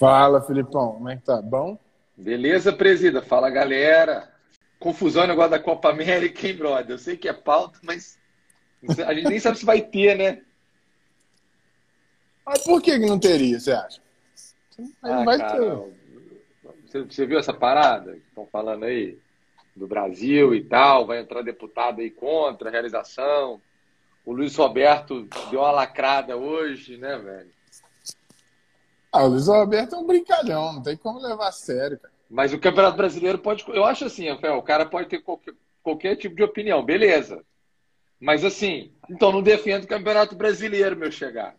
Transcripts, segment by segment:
Fala, Filipão, como é que tá? Bom? Beleza, presida? Fala, galera. Confusão negócio da Copa América, hein, brother? Eu sei que é pauta, mas a gente nem sabe se vai ter, né? Mas por que não teria, você acha? Ah, vai cara, ter. Você viu essa parada que estão falando aí? Do Brasil e tal, vai entrar deputado aí contra a realização. O Luiz Roberto deu uma lacrada hoje, né, velho? Ah, o Luiz Roberto é um brincalhão, não tem como levar a sério, cara. Mas o Campeonato Brasileiro pode. Eu acho assim, Rafael, o cara pode ter qualquer, qualquer tipo de opinião, beleza. Mas assim, então não defendo o Campeonato Brasileiro, meu chegar.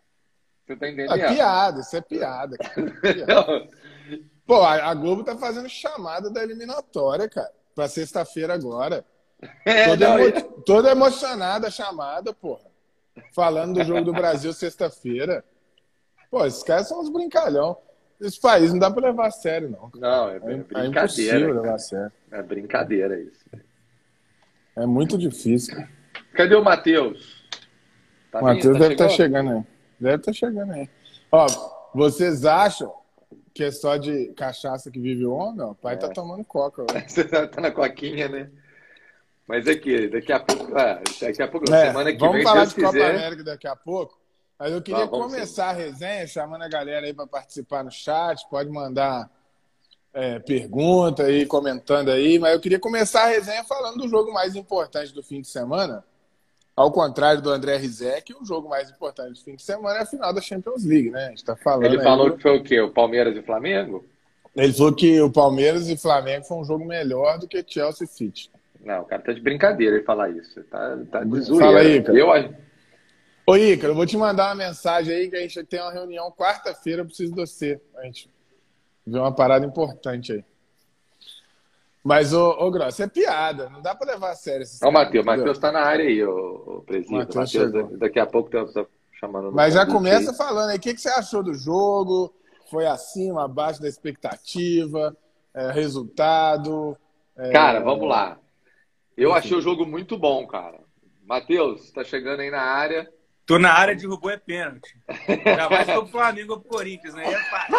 Você tá entendendo? É piada, isso é piada, cara. piada. Pô, a Globo tá fazendo chamada da eliminatória, cara, pra sexta-feira agora. É, toda, não, emo... é... toda emocionada a chamada, porra. Falando do jogo do Brasil sexta-feira. Pô, esses caras são uns brincalhão. Esse país não dá pra levar a sério, não. Não, é, é, é brincadeira. É impossível levar a sério. É brincadeira isso. É muito difícil. Cadê o Matheus? Tá o Matheus tá deve estar tá chegando aí. Deve estar tá chegando aí. Ó, vocês acham que é só de cachaça que vive o homem? O pai tá é. tá tomando coca. Você tá na coquinha, né? Mas aqui, daqui a pouco. Ah, daqui a pouco, é, semana que vamos vem. Vamos falar de Copa quiser. América daqui a pouco. Mas eu queria ah, começar a resenha chamando a galera aí para participar no chat. Pode mandar é, pergunta aí, comentando aí. Mas eu queria começar a resenha falando do jogo mais importante do fim de semana. Ao contrário do André Rizek, o jogo mais importante do fim de semana é a final da Champions League, né? A gente tá falando. Ele falou do... que foi o quê? O Palmeiras e o Flamengo? Ele falou que o Palmeiras e o Flamengo foi um jogo melhor do que Chelsea City. Não, o cara tá de brincadeira ele falar isso. Tá, tá de zoeira. Fala aí, cara. Eu, Ô, Ícaro, eu vou te mandar uma mensagem aí que a gente tem uma reunião quarta-feira, eu preciso de você. A gente vê uma parada importante aí. Mas, ô, ô Gross, é piada, não dá para levar a sério esse Ó, o Matheus, Matheus tá na área aí, ô, ô presidente. Matheus, daqui a pouco tá chamando. Mas já começa aí. falando aí, o que, que você achou do jogo? Foi acima, abaixo da expectativa? É, resultado? É... Cara, vamos lá. Eu achei o jogo muito bom, cara. Matheus, tá chegando aí na área. Tô na área, derrubou é pênalti. Já vai pro Flamengo ou pro Corinthians, né? É fácil.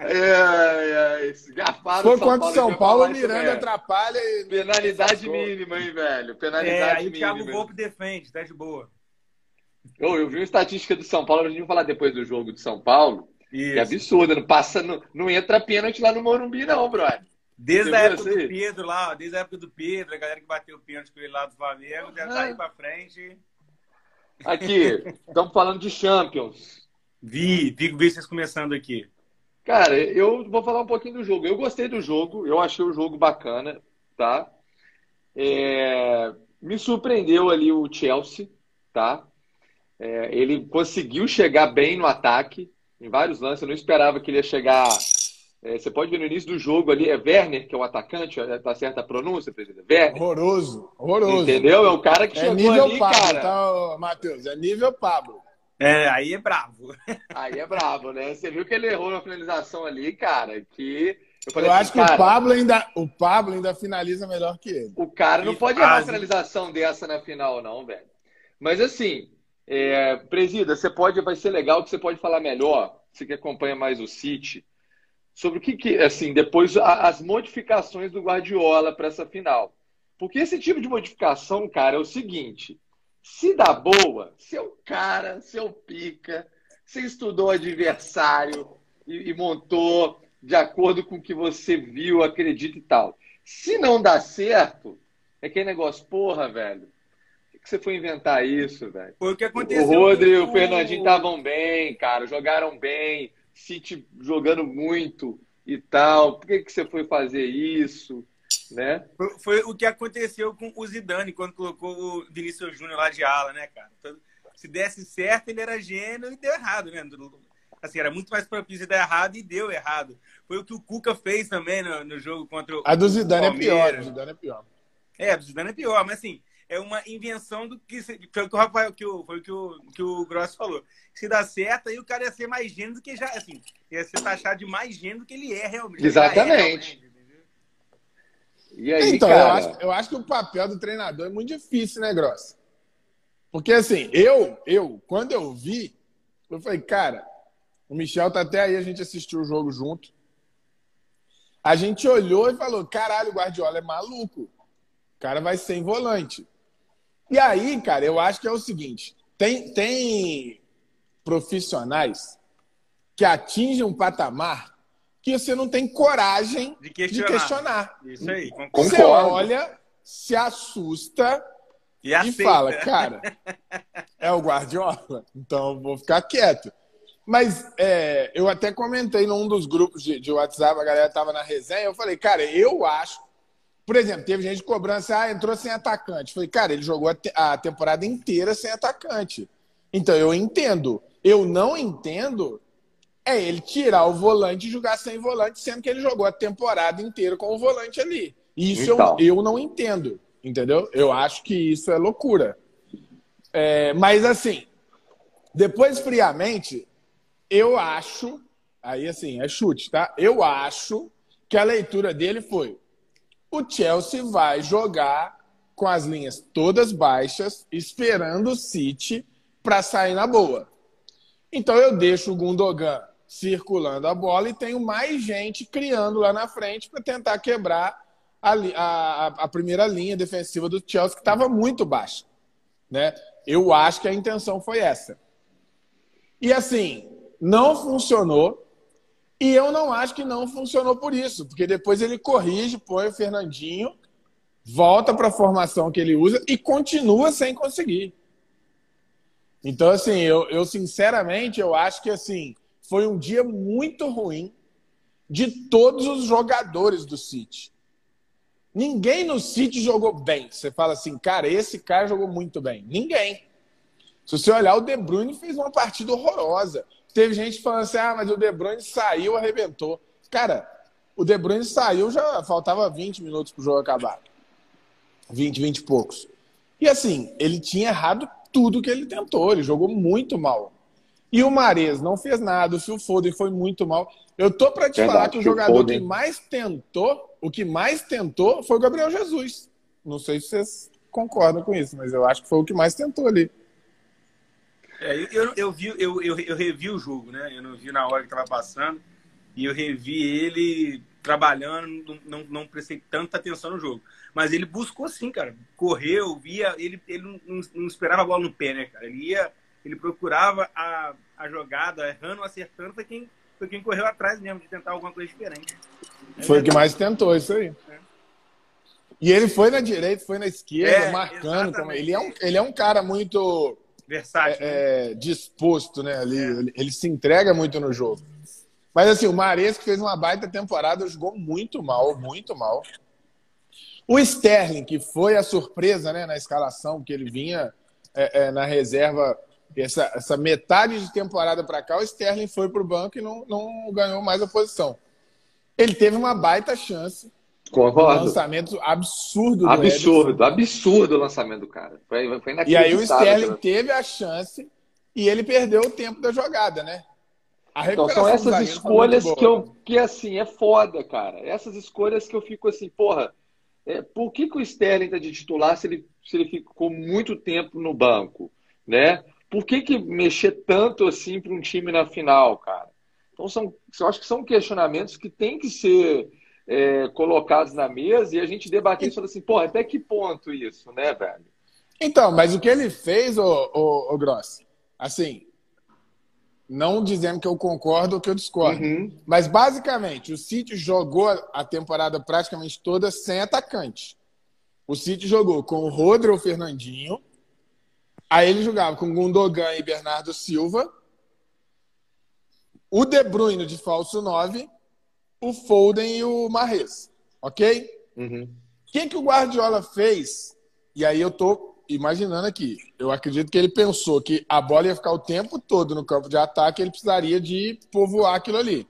é, é, Foi contra o São Paulo, o Miranda atrapalha e. Penalidade mínima, hein, velho? Penalidade é, aí mínima. o Thiago Volpe defende, tá de boa. Oh, eu vi uma estatística do São Paulo, a gente vai falar depois do jogo de São Paulo. Isso. Que é absurda, não passa, não, não entra pênalti lá no Morumbi, não, brother. Desde Você a época do Pedro lá, desde a época do Pedro, a galera que bateu o pênalti com ele lá do Flamengo, já tá aí pra frente. Aqui, estamos falando de Champions. Vi, vi, vi vocês começando aqui. Cara, eu vou falar um pouquinho do jogo. Eu gostei do jogo, eu achei o jogo bacana, tá? É, me surpreendeu ali o Chelsea, tá? É, ele conseguiu chegar bem no ataque, em vários lances. Eu não esperava que ele ia chegar é, você pode ver no início do jogo ali, é Werner, que é o atacante, tá certa a pronúncia, presidente? Werner. Horroroso, horroroso. Entendeu? É o cara que é chegou nível ali, Pablo, cara. Tá, Matheus, é nível Pablo. É, aí é bravo. Aí é bravo, né? Você viu que ele errou na finalização ali, cara, que... Eu, falei, eu acho que cara, o Pablo, ainda, o Pablo ainda finaliza melhor que ele. O cara não pode errar uma finalização dessa na final, não, velho. Mas assim, é, Presida, você pode, vai ser legal que você pode falar melhor, você que acompanha mais o City, sobre o que, que assim, depois as modificações do Guardiola para essa final. Porque esse tipo de modificação, cara, é o seguinte: se dá boa, seu cara, seu pica, você estudou o adversário e, e montou de acordo com o que você viu, acredita e tal. Se não dá certo, é aquele negócio, porra, velho. Por que você foi inventar isso, velho? Foi o que aconteceu. O Rodri e o Fernandinho estavam bem, cara, jogaram bem City jogando muito e tal. Por que, que você foi fazer isso? Né? Foi, foi, o que aconteceu com o Zidane quando colocou o Vinícius Júnior lá de ala, né, cara? Então, se desse certo, ele era gênio e deu errado, né? Assim, era muito mais propício dar errado e deu errado. Foi o que o Cuca fez também no, no jogo contra o. A do Zidane é pior. A do Zidane é pior. É, a do Zidane é pior, mas assim, é uma invenção do que foi o que o Rafael, que o, foi o que o, que o Gross falou. Se dá certo, aí o cara ia ser mais gênio do que já, assim, ia ser taxado de mais gênio do que ele é realmente. Exatamente. É, e aí, então, cara... eu, acho, eu acho que o papel do treinador é muito difícil, né, Gross? Porque assim, eu, eu, quando eu vi, eu falei, cara, O Michel tá até aí, a gente assistiu o jogo junto. A gente olhou e falou: caralho, o Guardiola é maluco. O cara vai sem volante. E aí, cara, eu acho que é o seguinte: tem, tem profissionais que atingem um patamar que você não tem coragem de questionar. De questionar. Isso aí, concordo. Você olha, se assusta e, e fala, cara, é o Guardiola, então vou ficar quieto. Mas é, eu até comentei num dos grupos de, de WhatsApp, a galera tava na resenha, eu falei, cara, eu acho. Por exemplo, teve gente cobrando assim, ah, entrou sem atacante. falei, cara, ele jogou a, te a temporada inteira sem atacante. Então eu entendo. Eu não entendo é ele tirar o volante e jogar sem volante, sendo que ele jogou a temporada inteira com o volante ali. Isso então. eu, eu não entendo, entendeu? Eu acho que isso é loucura. É, mas assim, depois friamente, eu acho, aí assim, é chute, tá? Eu acho que a leitura dele foi: o Chelsea vai jogar com as linhas todas baixas, esperando o City para sair na boa. Então eu deixo o Gundogan circulando a bola e tenho mais gente criando lá na frente para tentar quebrar a, a, a, primeira linha defensiva do Chelsea, que estava muito baixa. Né? Eu acho que a intenção foi essa. E assim, não funcionou. E eu não acho que não funcionou por isso, porque depois ele corrige, põe o Fernandinho, volta para a formação que ele usa e continua sem conseguir. Então, assim, eu, eu sinceramente eu acho que assim foi um dia muito ruim de todos os jogadores do City. Ninguém no City jogou bem. Você fala assim, cara, esse cara jogou muito bem. Ninguém. Se você olhar, o De Bruyne fez uma partida horrorosa. Teve gente falando assim, ah, mas o De Bruyne saiu, arrebentou. Cara, o De Bruyne saiu, já faltava 20 minutos para o jogo acabar. 20, 20 e poucos. E assim, ele tinha errado tudo que ele tentou. Ele jogou muito mal. E o Mares não fez nada, o Phil Foden foi muito mal. Eu tô para te Verdade, falar que o jogador Foden. que mais tentou, o que mais tentou foi o Gabriel Jesus. Não sei se vocês concordam com isso, mas eu acho que foi o que mais tentou ali. É, eu, eu, vi, eu, eu, eu, revi o jogo, né? Eu não vi na hora que estava passando. E eu revi ele trabalhando, não, não prestei tanta atenção no jogo. Mas ele buscou sim, cara. Correu, via, ele, ele não, não esperava a bola no pé, né, cara? Ele ia, ele procurava a, a jogada, errando, acertando, foi quem, foi quem correu atrás mesmo, de tentar alguma coisa diferente. Foi o que mais tentou, isso aí. É. E ele foi na direita, foi na esquerda, é, marcando. Como... Ele, é um, ele é um cara muito versátil, é, né? disposto, né? Ali, é. ele, ele, se entrega muito no jogo. Mas assim, o Mares que fez uma baita temporada, jogou muito mal, muito mal. O Sterling, que foi a surpresa né, na escalação, que ele vinha é, é, na reserva essa, essa metade de temporada para cá, o Sterling foi para o banco e não, não ganhou mais a posição. Ele teve uma baita chance. Concordo. Um lançamento absurdo. absurdo, absurdo o lançamento do cara. Foi, foi e aí o Sterling teve a chance e ele perdeu o tempo da jogada, né? então são essas escolhas que eu que assim é foda, cara. Essas escolhas que eu fico assim, porra, é, por que, que o Sterling tá de titular se ele, se ele ficou muito tempo no banco, né? Por que, que mexer tanto assim para um time na final, cara? Então, são, eu acho que são questionamentos que têm que ser é, colocados na mesa e a gente debater isso assim, pô, até que ponto isso, né, velho? Então, mas o que ele fez, o, o, o Grossi, assim, não dizendo que eu concordo ou que eu discordo, uhum. mas basicamente o City jogou a temporada praticamente toda sem atacante. O City jogou com o Rodrigo Fernandinho, Aí ele jogava com Gundogan e Bernardo Silva, o De Bruyne de falso 9, o Foden e o Marrez. Ok? Uhum. O que, que o Guardiola fez? E aí eu tô imaginando aqui. Eu acredito que ele pensou que a bola ia ficar o tempo todo no campo de ataque, ele precisaria de povoar aquilo ali.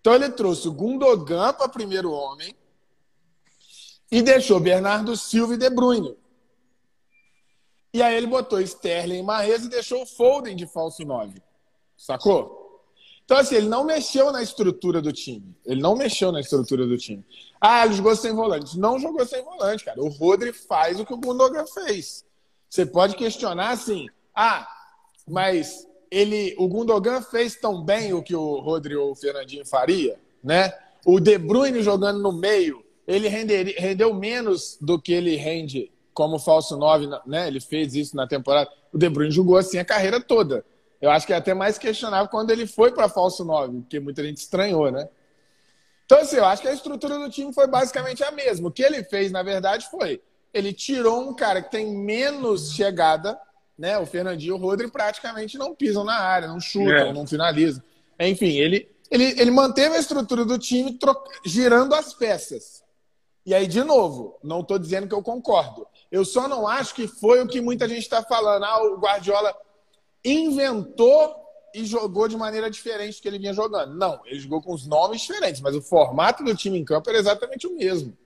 Então ele trouxe o Gundogan para primeiro homem e deixou Bernardo Silva e De Bruyne. E aí ele botou Sterling e Marrez e deixou o Foden de falso 9. Sacou? Então, assim, ele não mexeu na estrutura do time. Ele não mexeu na estrutura do time. Ah, ele jogou sem volante. Não jogou sem volante, cara. O Rodri faz o que o Gundogan fez. Você pode questionar assim, ah, mas ele, o Gundogan fez tão bem o que o Rodrigo ou o Fernandinho faria, né? O De Bruyne jogando no meio, ele renderia, rendeu menos do que ele rende como falso 9, né? Ele fez isso na temporada. O De Bruyne jogou assim a carreira toda. Eu acho que é até mais questionável quando ele foi para falso 9, porque muita gente estranhou, né? Então, assim, eu acho que a estrutura do time foi basicamente a mesma. O que ele fez, na verdade, foi ele tirou um cara que tem menos chegada, né? O Fernandinho e o Rodri praticamente não pisam na área, não chutam, é. não finalizam. Enfim, ele, ele, ele manteve a estrutura do time troca, girando as peças. E aí, de novo, não estou dizendo que eu concordo. Eu só não acho que foi o que muita gente está falando. Ah, o Guardiola inventou e jogou de maneira diferente do que ele vinha jogando. Não, ele jogou com os nomes diferentes, mas o formato do time em campo era exatamente o mesmo.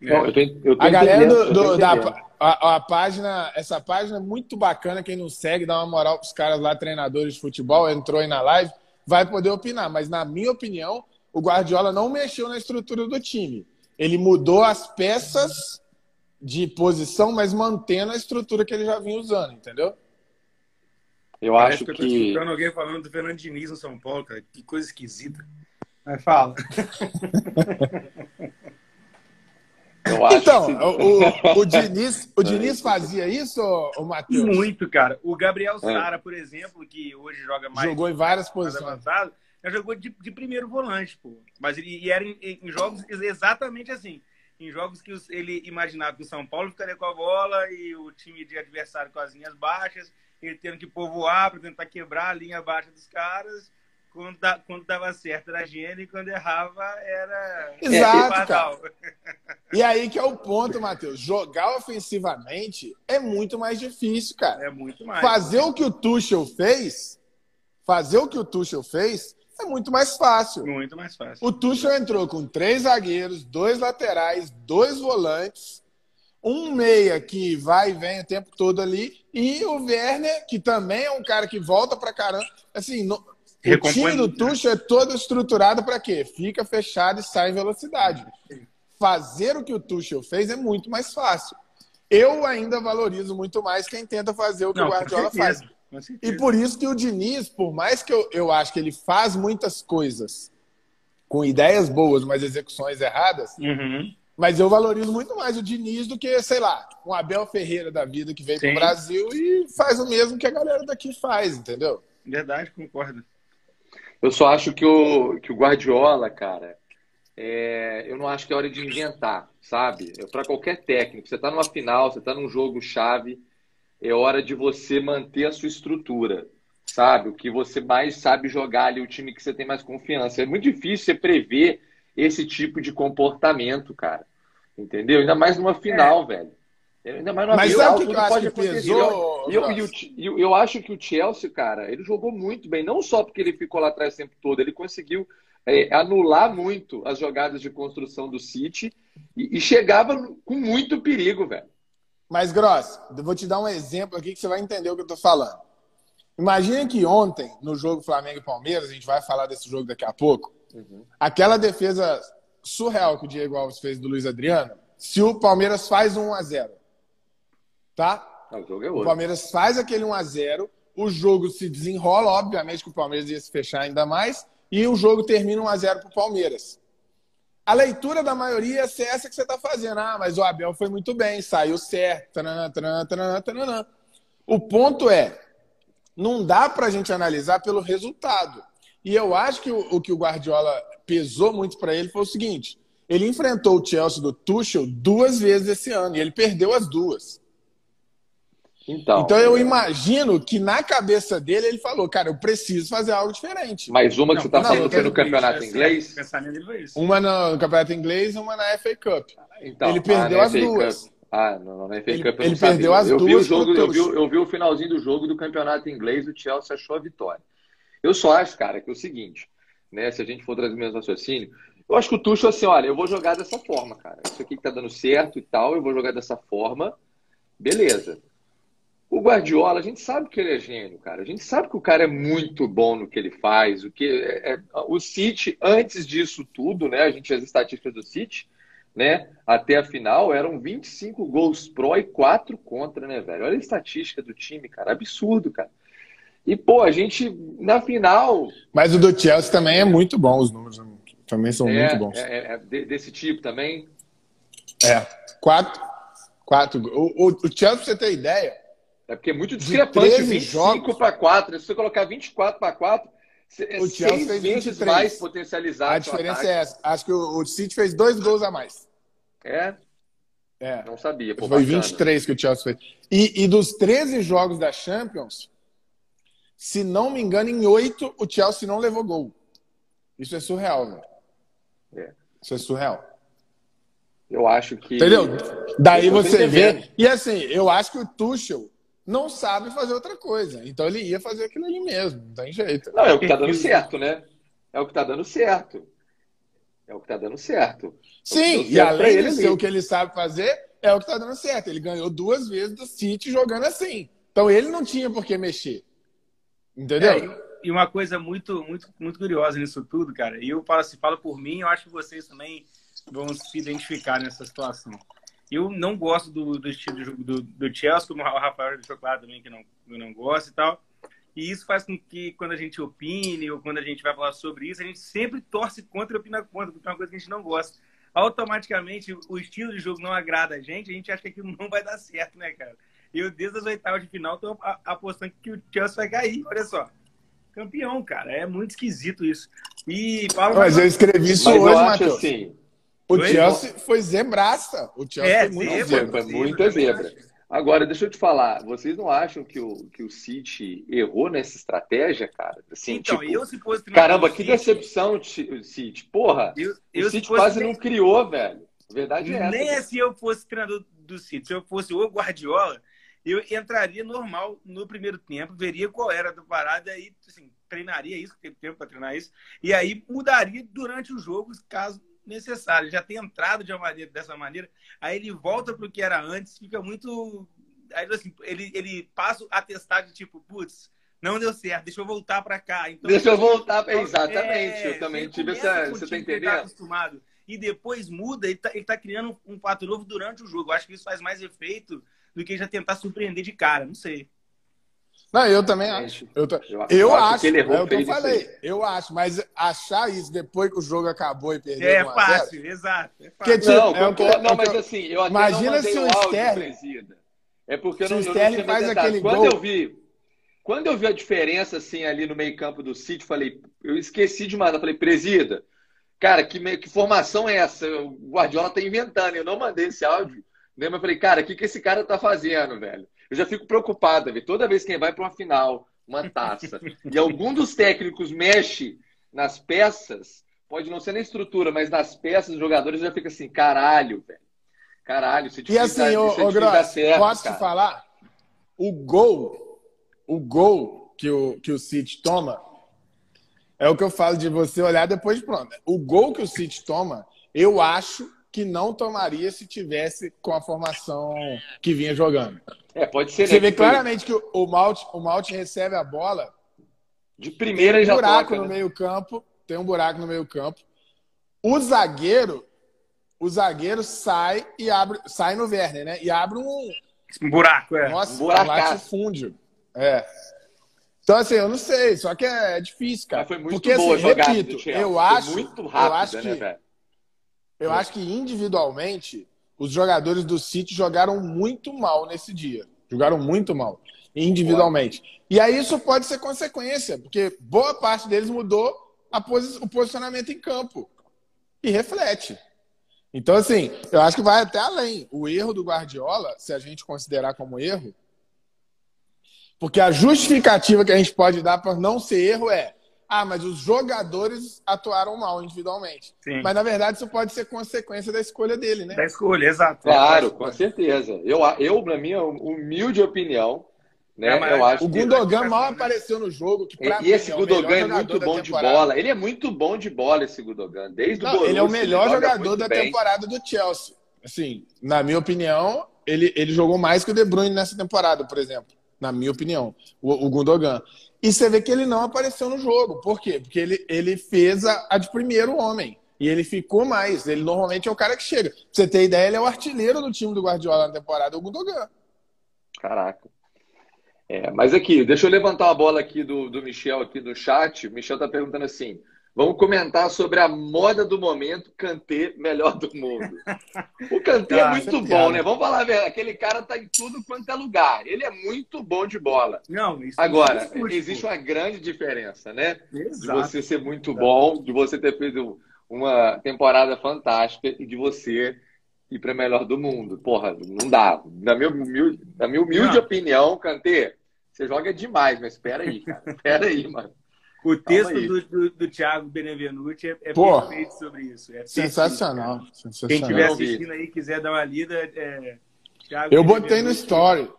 Não, eu tô, eu tô a galera do, do da a, a, página, essa página é muito bacana. Quem não segue, dá uma moral para os caras lá, treinadores de futebol, entrou aí na live, vai poder opinar. Mas, na minha opinião, o Guardiola não mexeu na estrutura do time. Ele mudou as peças de posição, mas mantendo a estrutura que ele já vinha usando, entendeu? Eu Parece acho que. Eu tô que... escutando alguém falando do Fernando Diniz no São Paulo, cara. Que coisa esquisita. Mas fala. então, que... o, o, Diniz, o Diniz fazia isso, o Matheus? Muito, cara. O Gabriel é. Sara, por exemplo, que hoje joga mais. Jogou em várias posições. Avançado, já jogou de, de, primeiro volante, pô. Mas ele e era em, em, jogos exatamente assim. Em jogos que os, ele imaginava que o São Paulo ficaria com a bola e o time de adversário com as linhas baixas, ele tendo que povoar para tentar quebrar a linha baixa dos caras quando, da, quando dava certo era gênio e quando errava era. Exato, cara. E aí que é o ponto, Matheus. Jogar ofensivamente é muito mais difícil, cara. É muito mais. Fazer o que o Tuchel fez, fazer o que o Tuchel fez, é muito mais fácil. Muito mais fácil. O Tuchel entrou com três zagueiros, dois laterais, dois volantes, um meia que vai e vem o tempo todo ali, e o Werner, que também é um cara que volta pra caramba. Assim, no o time do Tuchel é todo estruturado para quê? Fica fechado e sai em velocidade. Fazer o que o Tuchel fez é muito mais fácil. Eu ainda valorizo muito mais quem tenta fazer o que Não, o Guardiola faz. E por isso que o Diniz, por mais que eu, eu acho que ele faz muitas coisas com ideias boas, mas execuções erradas, uhum. Mas eu valorizo muito mais o Diniz do que, sei lá, um Abel Ferreira da vida que veio para o Brasil e faz o mesmo que a galera daqui faz, entendeu? Verdade, concordo. Eu só acho que o, que o Guardiola, cara, é, eu não acho que é hora de inventar, sabe? É para qualquer técnico. Você está numa final, você está num jogo chave, é hora de você manter a sua estrutura, sabe? O que você mais sabe jogar ali, o time que você tem mais confiança. É muito difícil você prever esse tipo de comportamento, cara. Entendeu? Ainda mais numa final, é. velho. Ainda mais numa Mas final, sabe o que eu acho que pesou? Eu, eu, eu, eu, acho que o Chelsea, cara, ele jogou muito bem. Não só porque ele ficou lá atrás o tempo todo, ele conseguiu é, anular muito as jogadas de construção do City e, e chegava com muito perigo, velho. Mas, Gross, eu vou te dar um exemplo aqui que você vai entender o que eu tô falando. Imagina que ontem, no jogo Flamengo e Palmeiras, a gente vai falar desse jogo daqui a pouco, uhum. aquela defesa surreal que o Diego Alves fez do Luiz Adriano, se o Palmeiras faz 1 a 0 tá? o jogo é. O Palmeiras faz aquele 1 a 0 o jogo se desenrola, obviamente que o Palmeiras ia se fechar ainda mais, e o jogo termina 1 a 0 para o Palmeiras. A leitura da maioria ia ser essa que você está fazendo. Ah, mas o Abel foi muito bem, saiu certo. Tanana, tanana, tanana. O ponto é, não dá para a gente analisar pelo resultado. E eu acho que o, o que o Guardiola pesou muito para ele foi o seguinte: ele enfrentou o Chelsea do Tuchel duas vezes esse ano e ele perdeu as duas. Então, então eu imagino que na cabeça dele ele falou, cara, eu preciso fazer algo diferente. Mas uma que não, você está falando foi no campeonato inglês? Uma no campeonato inglês uma na FA Cup. Então, ele perdeu as duas. Cup. Ah, não, na FA ele, Cup ele perdeu as eu duas. Vi o jogo, eu, vi, eu vi o finalzinho do jogo do campeonato inglês, o Chelsea achou a vitória. Eu só acho, cara, que é o seguinte, né? Se a gente for trazer o mesmo raciocínio, eu acho que o Tuchel assim, olha, eu vou jogar dessa forma, cara. Isso aqui que tá dando certo e tal, eu vou jogar dessa forma. Beleza. O Guardiola, a gente sabe que ele é gênio, cara. A gente sabe que o cara é muito bom no que ele faz. O que é, é, o City, antes disso tudo, né? A gente as estatísticas do City, né? Até a final eram 25 gols pró e 4 contra, né, velho? Olha a estatística do time, cara. Absurdo, cara. E, pô, a gente, na final. Mas o do Chelsea também é muito bom, os números também são é, muito bons. É, é, desse tipo também? É. Quatro. quatro. O, o, o Chelsea, pra você ter ideia. É porque é muito discrepante. De 25 para 4. Se você colocar 24 para 4, é o Chelsea fez vezes 23. mais potencializado. A diferença é essa. Acho que o, o City fez dois gols a mais. É? É. Não sabia. Pô, Foi bacana. 23 que o Chelsea fez. E, e dos 13 jogos da Champions, se não me engano, em oito o Chelsea não levou gol. Isso é surreal, velho. É. Isso é surreal. Eu acho que. Entendeu? Daí você vê. E assim, eu acho que o Tuchel não sabe fazer outra coisa. Então ele ia fazer aquilo ali mesmo. Não tem jeito. Não, é o que tá dando certo, né? É o que tá dando certo. É o que tá dando certo. Sim, e além de ser o que ele sabe fazer, é o que tá dando certo. Ele ganhou duas vezes do City jogando assim. Então ele não tinha por que mexer. Entendeu? É, e uma coisa muito, muito, muito curiosa nisso tudo, cara, e eu falo, se falo por mim, eu acho que vocês também vão se identificar nessa situação. Eu não gosto do, do estilo de jogo do, do Chelsea, como o Rafael deixou claro também que não, não gosto e tal. E isso faz com que quando a gente opine ou quando a gente vai falar sobre isso, a gente sempre torce contra e opina contra, porque é uma coisa que a gente não gosta. Automaticamente, o estilo de jogo não agrada a gente, a gente acha que aquilo não vai dar certo, né, cara? Eu, desde as oitavas de final, tô apostando que o Chelsea vai cair, olha só campeão, cara. É muito esquisito isso. E Paulo Mas eu escrevi isso hoje, Matheus. Assim, o foi Chelsea bom. foi zebraça. O Chelsea é, foi muito zebra. zebra. Foi muita zebra. Agora, deixa eu te falar, vocês não acham que o, que o City errou nessa estratégia, cara? Assim, então, tipo, eu se fosse Caramba, que City, decepção, City. Porra, eu, eu o City quase não criou, velho. A verdade é essa. Nem é se eu fosse treinador do City. Se eu fosse o Guardiola, eu entraria normal no primeiro tempo, veria qual era a parada e assim, treinaria isso, teve tempo para treinar isso, e aí mudaria durante o jogo, caso necessário. Já tem entrado de uma maneira, dessa maneira, aí ele volta para o que era antes, fica muito. Aí assim, ele, ele passa a testar de tipo, putz, não deu certo, deixa eu voltar para cá. Então, deixa eu voltar para. Exatamente, é, eu também tive essa. Você tá, tá entendendo? Tá acostumado e depois muda, ele está tá criando um fato novo durante o jogo. Eu acho que isso faz mais efeito do que já tentar surpreender de cara, não sei. Não, eu também acho. Eu, eu, eu, eu acho, acho que ele errou é o que eu falei. Eu acho, mas achar isso depois que o jogo acabou e perdeu. É fácil, exato. É fácil. Porque, não, é não, mas assim, eu até imagina se o Sterling. É porque eu não, se o Sterling faz aquele quando gol. Eu vi, quando eu vi a diferença assim ali no meio-campo do City, falei, eu esqueci de mandar, falei, presida. Cara, que, que formação é essa? O Guardiola tá inventando. Eu não mandei esse áudio. Mas eu falei, cara, o que, que esse cara tá fazendo, velho? Eu já fico preocupado, velho. Toda vez que ele vai para uma final, uma taça, e algum dos técnicos mexe nas peças, pode não ser na estrutura, mas nas peças dos jogadores, já fica assim, caralho, velho. Caralho, se E assim, ô, ô Gross, certo, posso cara. te falar? O gol, o gol que o, que o City toma, é o que eu falo de você olhar depois de pronto. O gol que o City toma, eu acho que não tomaria se tivesse com a formação que vinha jogando. É, pode ser. Você né? vê claramente que o Malte, o Malte recebe a bola. De primeira tem um já buraco toca, no né? meio campo. Tem um buraco no meio campo. O zagueiro, o zagueiro sai e abre, sai no Werner, né? E abre um, um buraco, é. Nossa, um latifúndio. É. Então, assim, eu não sei, só que é difícil, cara. Mas foi muito Porque, boa assim, repito, eu acho, muito rápido, eu acho né, que, velho? Eu acho que individualmente os jogadores do City jogaram muito mal nesse dia. Jogaram muito mal, individualmente. E aí isso pode ser consequência, porque boa parte deles mudou posi o posicionamento em campo. E reflete. Então, assim, eu acho que vai até além. O erro do Guardiola, se a gente considerar como erro, porque a justificativa que a gente pode dar para não ser erro é ah, mas os jogadores atuaram mal individualmente. Sim. Mas na verdade isso pode ser consequência da escolha dele, né? Da escolha, exato. Claro, com certeza. Eu, eu na minha humilde opinião, né, é, eu acho o Gundogan que... mal apareceu no jogo. Que e mim, esse é Gundogan é muito bom de bola. Ele é muito bom de bola, esse Gundogan. Desde Não, o Borussia, Ele é o melhor jogador da bem. temporada do Chelsea. Assim, na minha opinião, ele, ele jogou mais que o De Bruyne nessa temporada, por exemplo. Na minha opinião, o, o Gundogan. E você vê que ele não apareceu no jogo. Por quê? Porque ele, ele fez a, a de primeiro homem. E ele ficou mais. Ele normalmente é o cara que chega. Pra você ter ideia, ele é o artilheiro do time do Guardiola na temporada, o Gundogan. Caraca. É, mas aqui, deixa eu levantar a bola aqui do, do Michel aqui do chat. O Michel está perguntando assim: vamos comentar sobre a moda do momento, Kanté, melhor do mundo. O Kanté ah, é muito bom, né? Vamos falar, velho, aquele cara tá em tudo quanto é lugar. Ele é muito bom de bola. Não, isso Agora, é existe uma grande diferença, né? Exato. De você ser muito Exato. bom, de você ter feito uma temporada fantástica e de você ir para melhor do mundo. Porra, não dá. Na minha humilde, na minha humilde opinião, Kanté, você joga demais, mas espera aí, cara. Espera aí, mano. O texto do, do, do, Thiago Benevenuti é, é perfeito sobre isso. É sensacional, sensacional. Quem estiver assistindo aí quiser dar uma lida, é, Thiago Eu botei no story.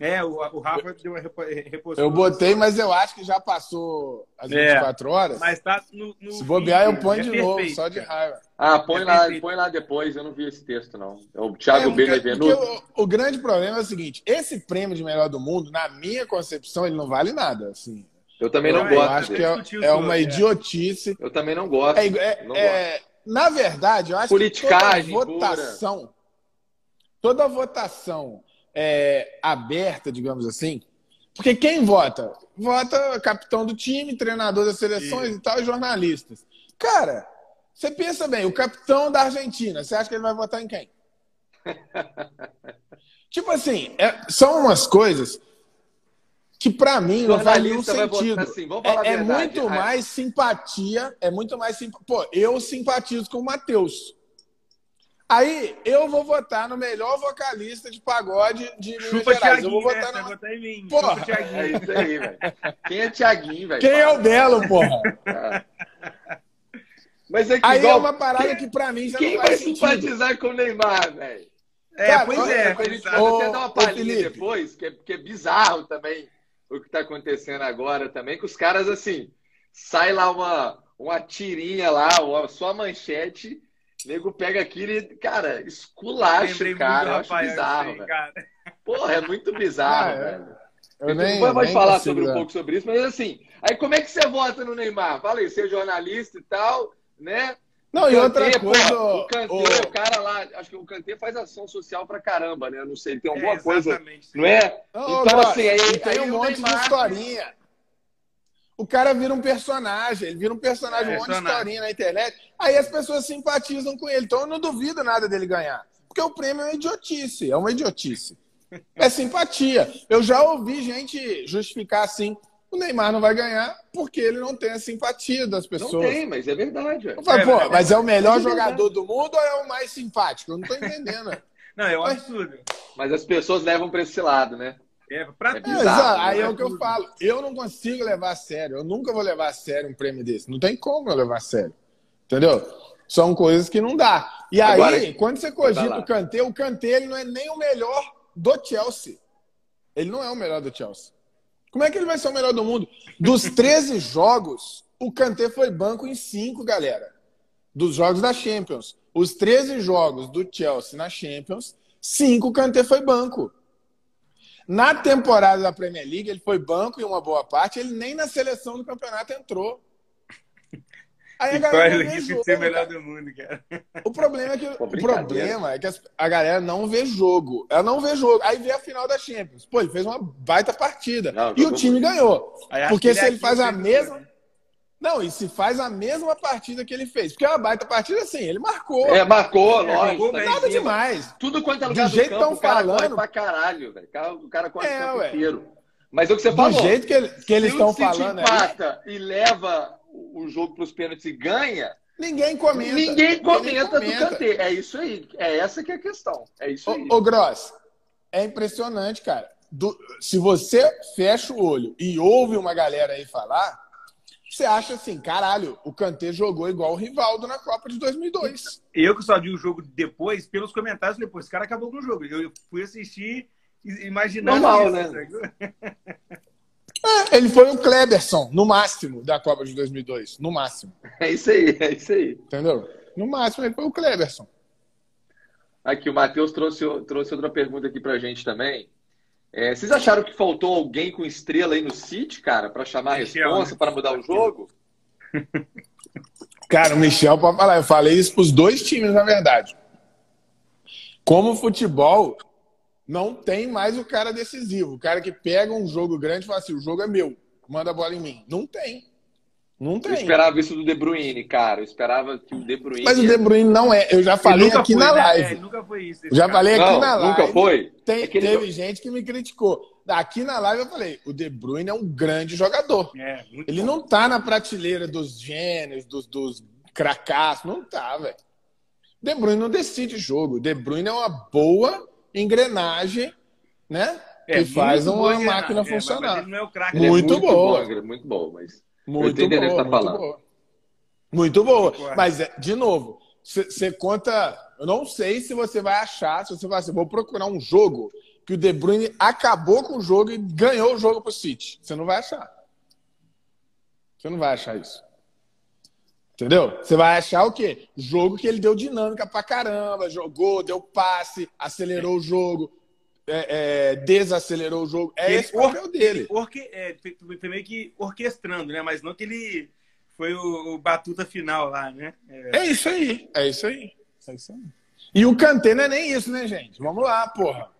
É, o, o Rafa deu uma reposição. Eu botei, mas eu acho que já passou as 24 é, horas. Mas tá no, no Se bobear, eu ponho é de perfeito, novo, só de raiva. Ah, põe, é lá, põe lá depois, eu não vi esse texto, não. É o Thiago é, Benevenuto. O, o, grande problema é o seguinte: esse prêmio de melhor do mundo, na minha concepção, ele não vale nada. Assim. Eu também não eu gosto. acho que é, é uma idiotice. Eu também não gosto. É, é, não gosto. Na verdade, eu acho Politicagem, que toda votação, pura. toda votação é, aberta, digamos assim. Porque quem vota? Vota capitão do time, treinador das seleções e, e tal, e jornalistas. Cara, você pensa bem, o capitão da Argentina, você acha que ele vai votar em quem? tipo assim, é, são umas coisas que para mim não faz nenhum sentido. Assim, é, é muito mais simpatia, é muito mais simp... Pô, eu simpatizo com o Matheus. Aí eu vou votar no melhor vocalista de pagode de Minas Chupa Gerais. eu vou votar né? no... votar em mim. Porra. Chupa É isso aí, velho. Quem é Thiaguinho, velho? Quem é o Belo, porra? É. Mas é que Aí igual... é uma parada quem... que pra mim já Quem não faz vai simpatizar com o Neymar, velho? É, Cara, pois é. A gente pode até dar uma palhinha depois, que é, que é bizarro também o que tá acontecendo agora também, que os caras, assim, sai lá uma, uma tirinha lá, uma, só a manchete o nego pega aquilo e, cara, esculacha o cara. Eu acho bizarro, velho. Porra, é muito bizarro, ah, velho. Eu então, nem, falar sobre, um pouco sobre isso, mas assim, aí como é que você vota no Neymar? Fala aí, ser jornalista e tal, né? Não, e outra coisa. Porra, o Kanté, o... o cara lá, acho que o Kanté faz ação social pra caramba, né? Não sei, ele tem alguma é, coisa. Não é? Não, então, assim, aí, tem aí um monte Neymar... de historinha. O cara vira um personagem, ele vira um personagem, é, um monte de historinha na internet. Aí as pessoas simpatizam com ele. Então eu não duvido nada dele ganhar. Porque o prêmio é uma idiotice, é uma idiotice. É simpatia. Eu já ouvi gente justificar assim: o Neymar não vai ganhar porque ele não tem a simpatia das pessoas. Não tem, mas é verdade. Eu falo, é, Pô, mas é o melhor é jogador do mundo ou é o mais simpático? Eu não tô entendendo. não, é um absurdo. Mas as pessoas levam para esse lado, né? É, pra é bizarro, Aí é, é o que eu falo. Eu não consigo levar a sério. Eu nunca vou levar a sério um prêmio desse. Não tem como eu levar a sério. Entendeu? São coisas que não dá. E Agora, aí, quando você cogita o Kanté, o Kanté ele não é nem o melhor do Chelsea. Ele não é o melhor do Chelsea. Como é que ele vai ser o melhor do mundo? Dos 13 jogos, o Kanté foi banco em 5, galera. Dos jogos da Champions. Os 13 jogos do Chelsea na Champions, 5 o Kanté foi banco. Na temporada da Premier League, ele foi banco em uma boa parte, ele nem na seleção do campeonato entrou. Aí a galera não vê jogo, ser melhor do mundo, cara. O problema é que, o problema é que a galera não vê jogo. Ela não vê jogo. Aí vê a final da Champions. Pô, ele fez uma baita partida. Não, e o time muito. ganhou. Porque se ele faz a mesma. Não, e se faz a mesma partida que ele fez. Porque é uma baita partida, assim, ele marcou. É, marcou, é, lógico. Marcou nada demais. Tudo quanto é lugar do, do jeito campo, tão o cara falando... corre pra caralho, velho. O cara corre é, o campo ué. inteiro. Mas é o que você falou. Do jeito que, ele, que eles estão falando empata aí... e leva o jogo pros pênaltis e ganha... Ninguém comenta. Ninguém comenta, Ninguém comenta. do Kanté. É isso aí. É essa que é a questão. É isso aí. Ô, ô Gross, é impressionante, cara. Do, se você fecha o olho e ouve uma galera aí falar, você acha assim, caralho, o Kanté jogou igual o Rivaldo na Copa de 2002. Eu que só vi o jogo depois, pelos comentários depois, o cara acabou com o jogo. Eu fui assistir imaginando Normal, isso, né? É, ele foi o Kleberson, no máximo, da Copa de 2002. No máximo. É isso aí, é isso aí. Entendeu? No máximo, ele foi o Kleberson. Aqui, o Matheus trouxe, trouxe outra pergunta aqui pra gente também. É, vocês acharam que faltou alguém com estrela aí no City, cara, para chamar a resposta, para mudar o jogo? Cara, o Michel pode falar. Eu falei isso para os dois times, na verdade. Como o futebol Não tem mais o cara decisivo. O cara que pega um jogo grande e fala assim: o jogo é meu, manda a bola em mim. Não tem. Não tem. Eu esperava isso do De Bruyne, cara. Eu esperava que o De Bruyne. Mas o De Bruyne não é. Eu já falei aqui foi, na né? live. É, nunca foi isso. Já cara. falei aqui não, na live. Nunca foi? Tem, é teve gente que me criticou. Aqui na live eu falei: o De Bruyne é um grande jogador. É, ele bom. não tá na prateleira dos gênios, dos, dos cracassos. Não tá, velho. De Bruyne não decide jogo. De Bruyne é uma boa engrenagem, né? É, que faz uma máquina é, funcionar. Mas, mas é muito, muito boa. Bom, muito bom, mas muito boa, muito falando. boa. Muito boa. Mas, é, de novo, você conta. Eu não sei se você vai achar, se você vai assim, vou procurar um jogo que o De Bruyne acabou com o jogo e ganhou o jogo pro City. Você não vai achar. Você não vai achar isso. Entendeu? Você vai achar o quê? Jogo que ele deu dinâmica pra caramba, jogou, deu passe, acelerou o jogo, é, é, desacelerou o jogo. É esse o papel dele. Orque, é, meio que orquestrando, né? Mas não que ele foi o, o batuta final lá, né? É... é, isso aí. É isso aí. É isso aí. E o Kanté não é nem isso, né, gente? Vamos lá, porra.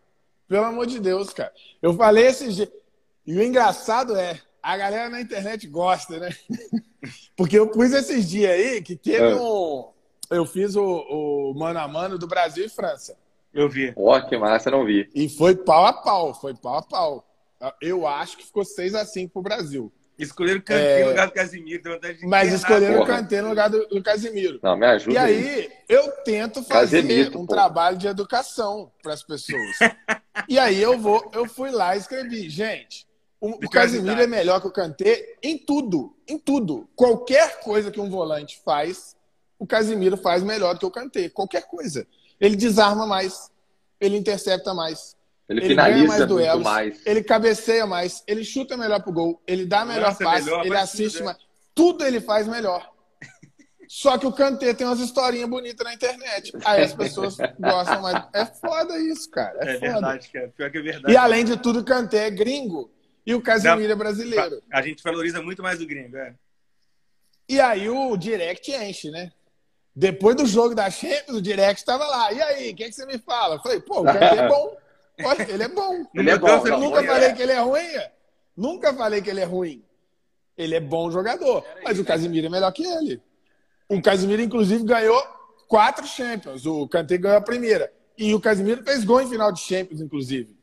Pelo amor de Deus, cara. Eu falei esses dias. E o engraçado é, a galera na internet gosta, né? Porque eu pus esses dias aí que teve é. um. Eu fiz o, o mano a mano do Brasil e França. Eu vi. Ó, que massa, não vi. E foi pau a pau, foi pau a pau. Eu acho que ficou 6 a 5 pro Brasil. Escolheram o Kanté é... no lugar do Casimiro. Mas escolheram o Kanté no lugar do, do, Casimiro. Não, me ajuda. E aí, aí. eu tento fazer Casemiro, um pô. trabalho de educação para as pessoas. e aí eu vou, eu fui lá e escrevi, gente, o, o Casimiro é melhor que o Kanté em tudo, em tudo. Qualquer coisa que um volante faz, o Casimiro faz melhor do que o Kanté. Qualquer coisa. Ele desarma mais, ele intercepta mais. Ele, ele finaliza mais duelos, mais. Ele cabeceia mais, ele chuta melhor pro gol, ele dá melhor Nossa, passe, melhor, ele assiste tudo, mais. Tudo ele faz melhor. Só que o Kanté tem umas historinhas bonitas na internet. Aí as pessoas gostam mais. É foda isso, cara. É, é foda. verdade, cara. Pior que é verdade. E além de tudo, o Kanté é gringo e o Casemiro é brasileiro. A gente valoriza muito mais o gringo, é. E aí o direct enche, né? Depois do jogo da Champions, o direct estava lá. E aí, o que, é que você me fala? Eu falei, pô, o Kanté é bom. Olha, ele é bom. Ele é bom. Eu nunca falei é. que ele é ruim. Nunca falei que ele é ruim. Ele é bom jogador. Mas o Casemiro é melhor que ele. O Casemiro, inclusive, ganhou quatro Champions. O Kanté ganhou a primeira. E o Casemiro fez gol em final de Champions, inclusive.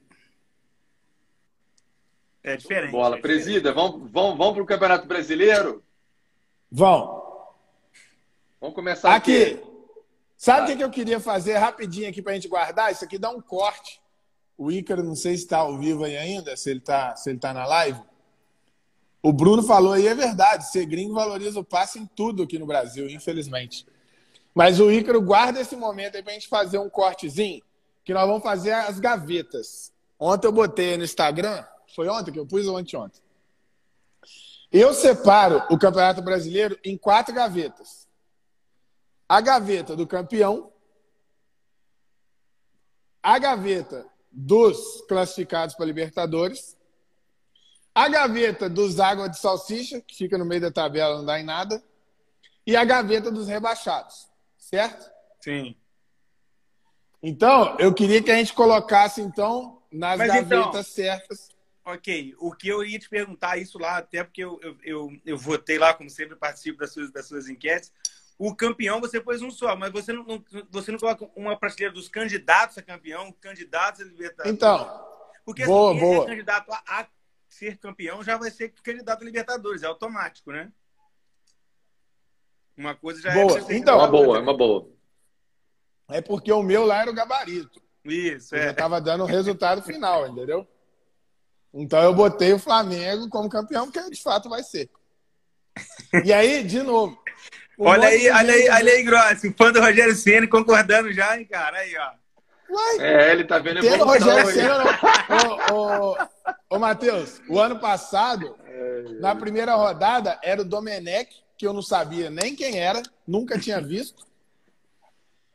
É diferente. Bola. É diferente. Presida, vamos, vamos, vamos para o Campeonato Brasileiro? Vão. Vamos começar aqui. aqui. Sabe o tá. que, eu queria fazer rapidinho aqui para a gente guardar? Isso aqui dá um corte. O Ícaro, não sei se está ao vivo aí ainda, se ele está se ele tá na live. O Bruno falou aí, é verdade. Ser gringo valoriza o passe em tudo aqui no Brasil, infelizmente. Mas o Ícaro guarda esse momento aí para a gente fazer um cortezinho, que nós vamos fazer as gavetas. Ontem eu botei no Instagram foi ontem que eu pus ou anteontem? Eu separo o Campeonato Brasileiro em quatro gavetas. A gaveta do campeão, a gaveta dos classificados para Libertadores, a gaveta dos Água de Salsicha, que fica no meio da tabela, não dá em nada, e a gaveta dos rebaixados, certo? Sim. Então, eu queria que a gente colocasse, então, nas Mas então, gavetas então, certas Ok, o que eu ia te perguntar isso lá, até porque eu, eu, eu, eu votei lá, como sempre, participo das suas, das suas enquetes. O campeão você pôs um só, mas você não, não, você não coloca uma prateleira dos candidatos a campeão, candidatos a Libertadores. Então, porque boa, assim, boa. é candidato a, a, ser campeão já vai ser candidato a Libertadores, é automático, né? Uma coisa já boa. é. Então, uma boa, é uma boa. É porque o meu lá era o gabarito. Isso, é. Já estava dando o resultado final, entendeu? Então eu botei o Flamengo como campeão, porque de fato vai ser. E aí, de novo. Olha aí, olha aí, olha aí, Grossi, o fã do Rogério Senna concordando já, hein, cara? Aí, ó. Uai, é, ele tá vendo a Rogério Senna, ô, ô, ô, Matheus, o ano passado, na primeira rodada, era o Domenech, que eu não sabia nem quem era, nunca tinha visto.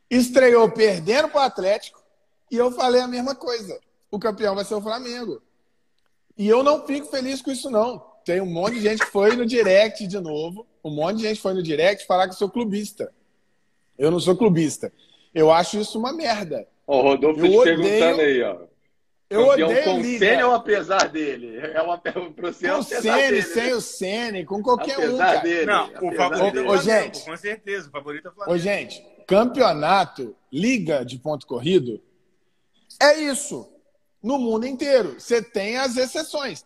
Estreou perdendo pro Atlético, e eu falei a mesma coisa. O campeão vai ser o Flamengo. E eu não fico feliz com isso, não. Tem um monte de gente que foi no direct de novo. Um monte de gente foi no direct falar que eu sou clubista. Eu não sou clubista. Eu acho isso uma merda. Ó, o Rodolfo te perguntando aí, ó. Eu Campeão odeio com Liga. Sene ou apesar dele? É uma pro com o Sene, sem o Sene, com qualquer apesar um, cara. Dele, não, o favorito é o gente, com certeza, o favorito é o Flamengo. Ô, gente, campeonato, liga de ponto corrido, é isso. No mundo inteiro. Você tem as exceções.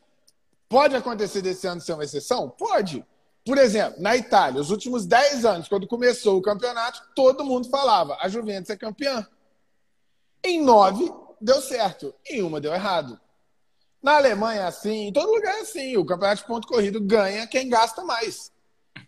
Pode acontecer desse ano ser uma exceção? Pode. Por exemplo, na Itália, os últimos 10 anos, quando começou o campeonato, todo mundo falava: a Juventus é campeã. Em nove, deu certo. Em uma, deu errado. Na Alemanha é assim, em todo lugar é assim. O campeonato de ponto corrido ganha quem gasta mais.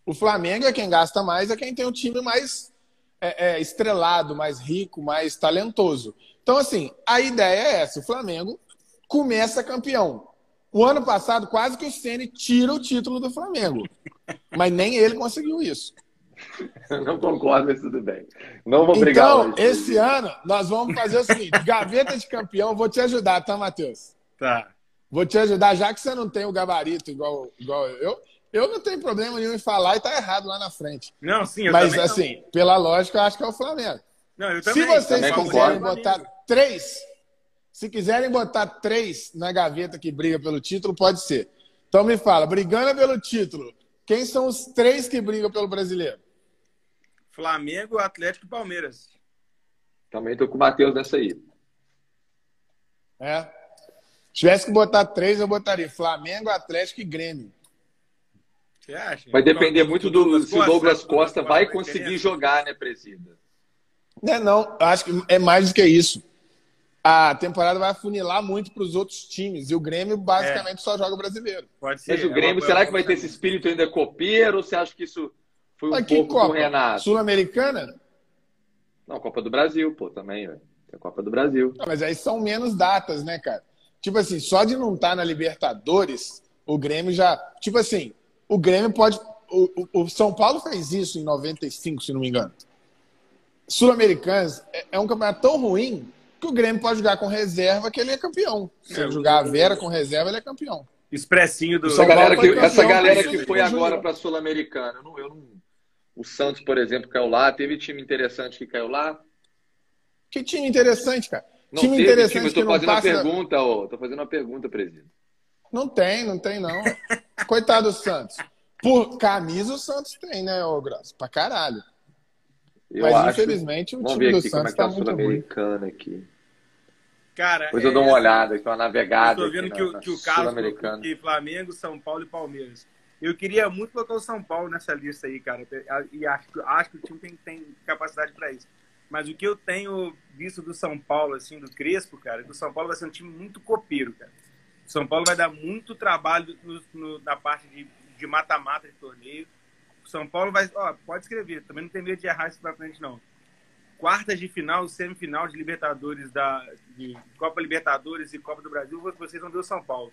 O Flamengo é quem gasta mais, é quem tem o time mais é, é, estrelado, mais rico, mais talentoso. Então, assim, a ideia é essa: o Flamengo começa campeão. O ano passado, quase que o Ceni tira o título do Flamengo. Mas nem ele conseguiu isso. Não concordo, mas tudo bem. Não vou brigar. Então, hoje. esse ano, nós vamos fazer o seguinte: gaveta de campeão, vou te ajudar, tá, Matheus? Tá. Vou te ajudar, já que você não tem o gabarito igual, igual eu. Eu não tenho problema nenhum em falar e tá errado lá na frente. Não, sim, eu Mas, assim, não. pela lógica, eu acho que é o Flamengo. Não, eu também. Se vocês também quiserem botar três, se quiserem botar três na gaveta que briga pelo título, pode ser. Então me fala, brigando pelo título, quem são os três que brigam pelo brasileiro? Flamengo, Atlético e Palmeiras. Também tô com o Matheus nessa aí. É. Se tivesse que botar três, eu botaria Flamengo, Atlético e Grêmio. Você acha? Vai depender muito do se o Douglas Costa vai conseguir jogar, né, presida? Não, é, não, acho que é mais do que isso. A temporada vai afunilar muito para os outros times e o Grêmio basicamente é. só joga brasileiro. Pode ser. Mas o é Grêmio, é será que vai ter esse espírito ainda copeiro ou você acha que isso foi um Mas pouco Copa? com o Renato? Sul-Americana? Não, Copa do Brasil, pô, também, velho. Tem a Copa do Brasil. Não, mas aí são menos datas, né, cara? Tipo assim, só de não estar tá na Libertadores, o Grêmio já. Tipo assim, o Grêmio pode. O, o, o São Paulo fez isso em 95, se não me engano. Sul-Americanos é, é um campeonato tão ruim que o Grêmio pode jogar com reserva que ele é campeão. Se é, ele jogar a Vera com reserva, ele é campeão. Expressinho do. Essa galera que, essa galera que foi agora para a Sul-Americana. Eu não, eu não... O Santos, por exemplo, caiu lá. Teve time interessante que caiu lá. Que time interessante, cara? Não time teve interessante. Time. Eu tô fazendo uma pergunta, ó. Tô fazendo uma pergunta, presidente. Não tem, não tem, não. Coitado do Santos. Por camisa o Santos tem, né, ô Grosso? Pra caralho. Eu Mas acho... infelizmente o Vamos time do Santos está é tá muito americana aqui. Cara, Depois é... eu dou uma olhada, uma navegada. Estou vendo que, na, que o Carlos que Flamengo, São Paulo e Palmeiras. Eu queria muito colocar o São Paulo nessa lista aí, cara. E acho, acho que o time tem, tem capacidade para isso. Mas o que eu tenho visto do São Paulo, assim, do Crespo, cara, é que o São Paulo vai ser um time muito copeiro, cara. O São Paulo vai dar muito trabalho no, no, na parte de mata-mata de, de torneio. O São Paulo vai. Ó, pode escrever, também não tem medo de errar isso pra frente, não. Quartas de final, semifinal de Libertadores, da, de Copa Libertadores e Copa do Brasil, vocês vão ver o São Paulo.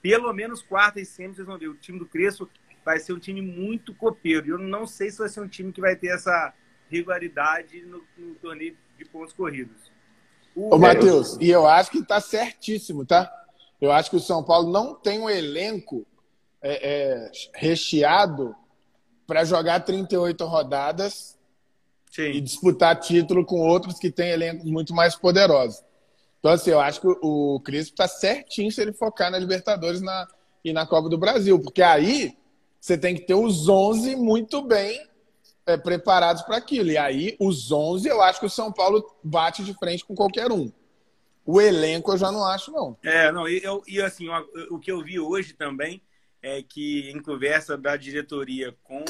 Pelo menos quartas e semi vocês vão ver. O time do Crespo vai ser um time muito copeiro. Eu não sei se vai ser um time que vai ter essa regularidade no, no torneio de pontos corridos. O Ô, Matheus, e eu acho que está certíssimo, tá? Eu acho que o São Paulo não tem um elenco é, é, recheado para jogar 38 rodadas Sim. e disputar título com outros que têm elencos muito mais poderosos. Então, assim, eu acho que o Crispo está certinho se ele focar na Libertadores na, e na Copa do Brasil, porque aí você tem que ter os 11 muito bem é, preparados para aquilo. E aí, os 11, eu acho que o São Paulo bate de frente com qualquer um. O elenco eu já não acho, não. É, não, e, eu, e assim, o, o que eu vi hoje também é que, em conversa da diretoria com,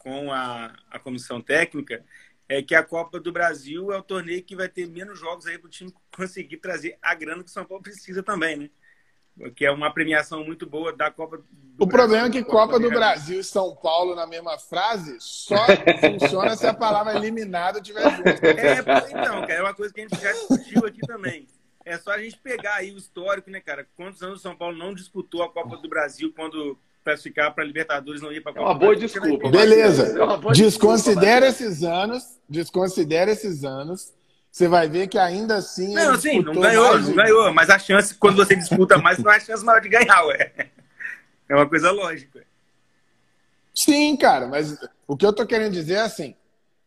com a, a comissão técnica, é que a Copa do Brasil é o torneio que vai ter menos jogos aí para o time conseguir trazer a grana que o São Paulo precisa também, né? Que é uma premiação muito boa da Copa do O Brasil, problema é que Copa, do, Brasil e São Paulo na mesma frase só funciona se a palavra eliminado tiver junto. É, então, cara, é uma coisa que a gente já discutiu aqui também. É só a gente pegar aí o histórico, né, cara? Quantos anos o São Paulo não disputou a Copa do Brasil quando classificar para Libertadores não ir para a Copa É uma boa desculpa. Beleza. É boa desconsidera desculpa, esses anos, desconsidera esses anos. Você vai ver que ainda assim. Não, sim, não ganhou, não ganhou. Mas a chance, quando você disputa mais, não é chance maior de ganhar, ué. É uma coisa lógica. Sim, cara, mas o que eu tô querendo dizer é assim: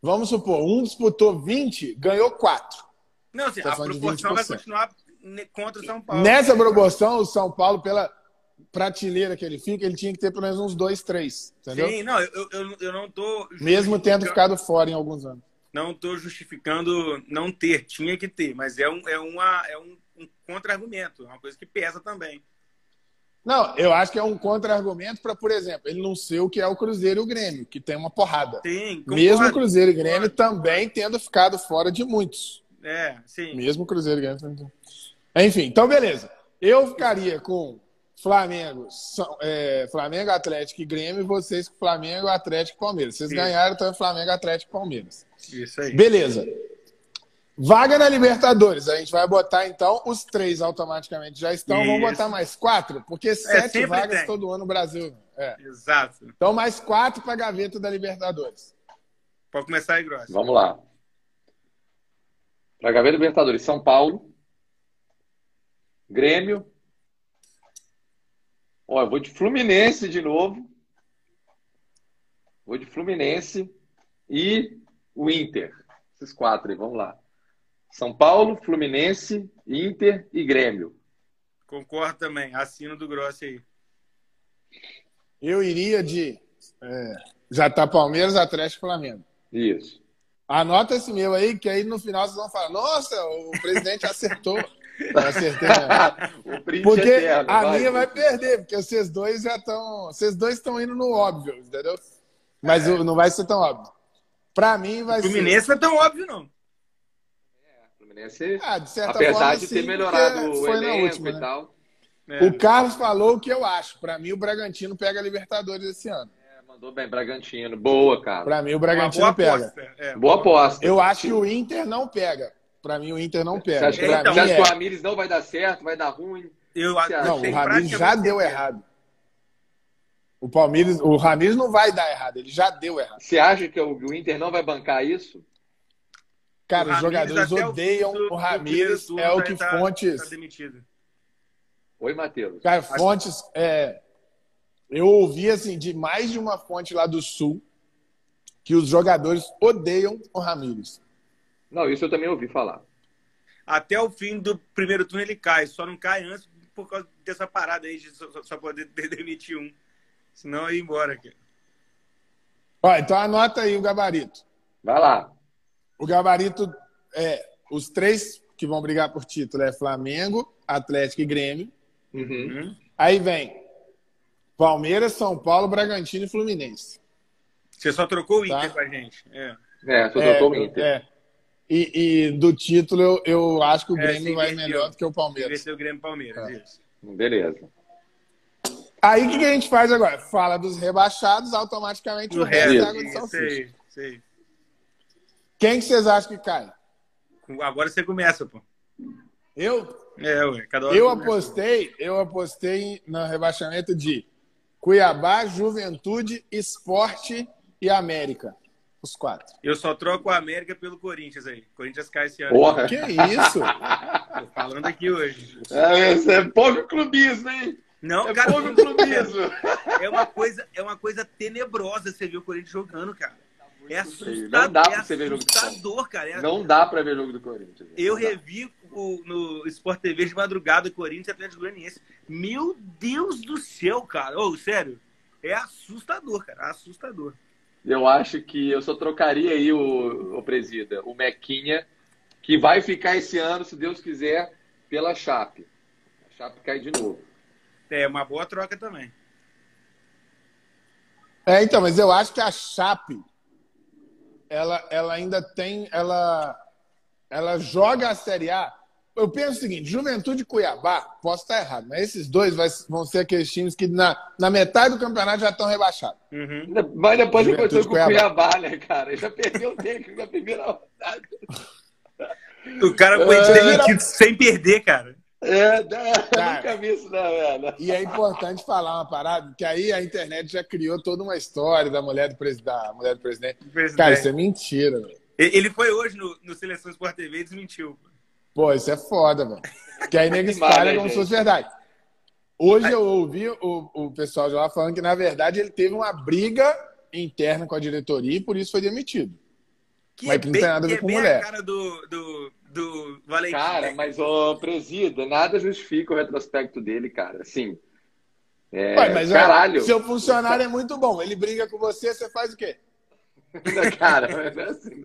vamos supor, um disputou 20, ganhou 4. Não, assim, tá a proporção vai continuar contra o São Paulo. Nessa proporção, o São Paulo, pela prateleira que ele fica, ele tinha que ter pelo menos uns dois, três. Entendeu? Sim, não, eu, eu, eu não tô. Mesmo tendo ficado fora em alguns anos. Não estou justificando não ter, tinha que ter, mas é um, é uma, é um, um contra-argumento, é uma coisa que pesa também. Não, eu acho que é um contra-argumento para, por exemplo, ele não ser o que é o Cruzeiro e o Grêmio, que tem uma porrada. Sim, concordo, Mesmo o Cruzeiro e o Grêmio concordo. também tendo ficado fora de muitos. É, sim. Mesmo o Cruzeiro e o Grêmio. Enfim, então beleza. Eu ficaria com Flamengo, é, Flamengo, Atlético e Grêmio, e vocês com Flamengo, Atlético e Palmeiras. Vocês Isso. ganharam, então é Flamengo, Atlético e Palmeiras. Isso aí. Beleza. Vaga na Libertadores. A gente vai botar, então, os três automaticamente já estão. Isso. Vamos botar mais quatro, porque é, sete vagas tem. todo ano no Brasil. É. Exato. Então, mais quatro para a gaveta da Libertadores. Pode começar aí, Gross. Vamos lá. Para a gaveta da Libertadores, São Paulo, Grêmio. Ó, eu vou de Fluminense de novo. Vou de Fluminense e o Inter. Esses quatro aí, vamos lá. São Paulo, Fluminense, Inter e Grêmio. Concordo também. Assino do Grossi aí. Eu iria de. É, já tá Palmeiras, Atlético e Flamengo. Isso. Anota esse meu aí, que aí no final vocês vão falar: nossa, o presidente acertou. Eu acertei mesmo. porque eterno, a vai, minha vai perder, porque vocês dois já estão. Vocês dois estão indo no óbvio, entendeu? Mas é. não vai ser tão óbvio. Para mim vai o Fluminense ser. não é tão óbvio, não. Fluminense, ah, de apesar forma, de ter sim, melhorado o elenco última, e né? tal. É. O Carlos falou o que eu acho. Para mim, o Bragantino pega a Libertadores esse ano. É, mandou bem, Bragantino. Boa, cara. Para mim, o Bragantino boa pega. Aposta. É, boa aposta. Eu acho que o Inter não pega. Para mim, o Inter não pega. Você acha, que, então, você acha que o Ramires não vai dar certo, vai dar ruim? Eu, não, o Ramires já deu errado. O Palmeiras, o Ramires não vai dar errado, ele já deu errado. Você acha que o Inter não vai bancar isso? Cara, os jogadores odeiam o, o Ramires, é o que tá, Fontes. Tá demitido. Oi, Matheus. Cara, Fontes, é, eu ouvi assim de mais de uma fonte lá do Sul que os jogadores odeiam o Ramires. Não, isso eu também ouvi falar. Até o fim do primeiro turno ele cai, só não cai antes por causa dessa parada aí de só, só poder demitir um. Senão ia embora aqui. Ó, então anota aí o gabarito. Vai lá. O gabarito é os três que vão brigar por título é Flamengo, Atlético e Grêmio. Uhum. Aí vem Palmeiras, São Paulo, Bragantino e Fluminense. Você só trocou o tá? Inter com a gente. É, é só trocou é, o Inter. É. E, e, do título, eu, eu acho que o é, Grêmio é, vai melhor do que o Palmeiras. Vai o Grêmio Palmeiras, é. isso. Beleza. Aí o que, que, a gente faz agora? Fala dos rebaixados, automaticamente o, resto é água de salsicha. Sei, sei. Quem que vocês acham que cai? Agora você começa, pô. Eu? É, ué, cada hora Eu apostei, eu apostei no rebaixamento de Cuiabá, Juventude, Esporte e América. Os quatro. Eu só troco a América pelo Corinthians aí. Corinthians cai esse ano. Porra. Que isso? Tô falando aqui hoje. É, é pouco clubismo, hein? Não, é cara, pouco clubismo. É uma coisa, é uma coisa tenebrosa você ver o Corinthians jogando, cara. É assustador, não dá pra é você ver jogo do cara. É... Não dá pra ver jogo do Corinthians. Eu revi o, no Sport TV de madrugada Corinthians e Atlético Goianiense. Meu Deus do céu, cara. Ô, oh, sério. É assustador, cara. Assustador. Eu acho que eu só trocaria aí o, o presida, o Mequinha, que vai ficar esse ano, se Deus quiser, pela Chape. A Chape cai de novo. É, uma boa troca também. É, então, mas eu acho que a Chape ela, ela ainda tem. Ela, ela joga a Série A. Eu penso o seguinte: Juventude e Cuiabá, posso estar errado, mas esses dois vai, vão ser aqueles times que na, na metade do campeonato já estão rebaixados. Uhum. Mas depois aconteceu com o Cuiabá, né, cara? Já perdeu o tempo na primeira rodada. O cara foi demitido sem perder, cara. É, cara, nunca vi isso, não, velho. E é importante falar uma parada, que aí a internet já criou toda uma história da mulher do, da mulher do presidente. presidente. Cara, isso é mentira, velho. Ele foi hoje no, no Seleção Sport TV e desmentiu. Pô, isso é foda, velho. Que aí nego espalha como se fosse verdade. Hoje eu ouvi o, o pessoal de lá falando que, na verdade, ele teve uma briga interna com a diretoria e por isso foi demitido. Que Mas é que não bem, tem nada a ver com mulher. a cara do, do do Valentim. Cara, né? mas, ô, presida, nada justifica o retrospecto dele, cara. Assim. É, Ué, mas, caralho. Ó, seu funcionário é muito bom. Ele briga com você, você faz o quê? cara, mas é assim.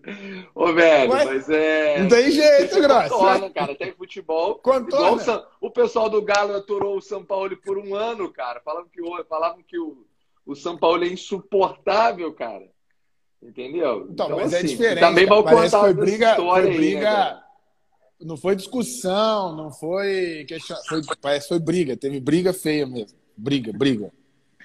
Ô, velho, Ué? mas é. Não tem jeito, Grosso. Contorna, cara. Tem futebol. Contorna. O, o, pessoal do Galo aturou o São Paulo por um ano, cara. Falavam que, o, falavam que o, o São Paulo é insuportável, cara. Entendeu? Então, então mas é assim, é diferente. Também mal Parece foi briga, foi briga. Aí, né, não foi discussão, não foi questão. Foi, parece foi briga. Teve briga feia mesmo. Briga, briga.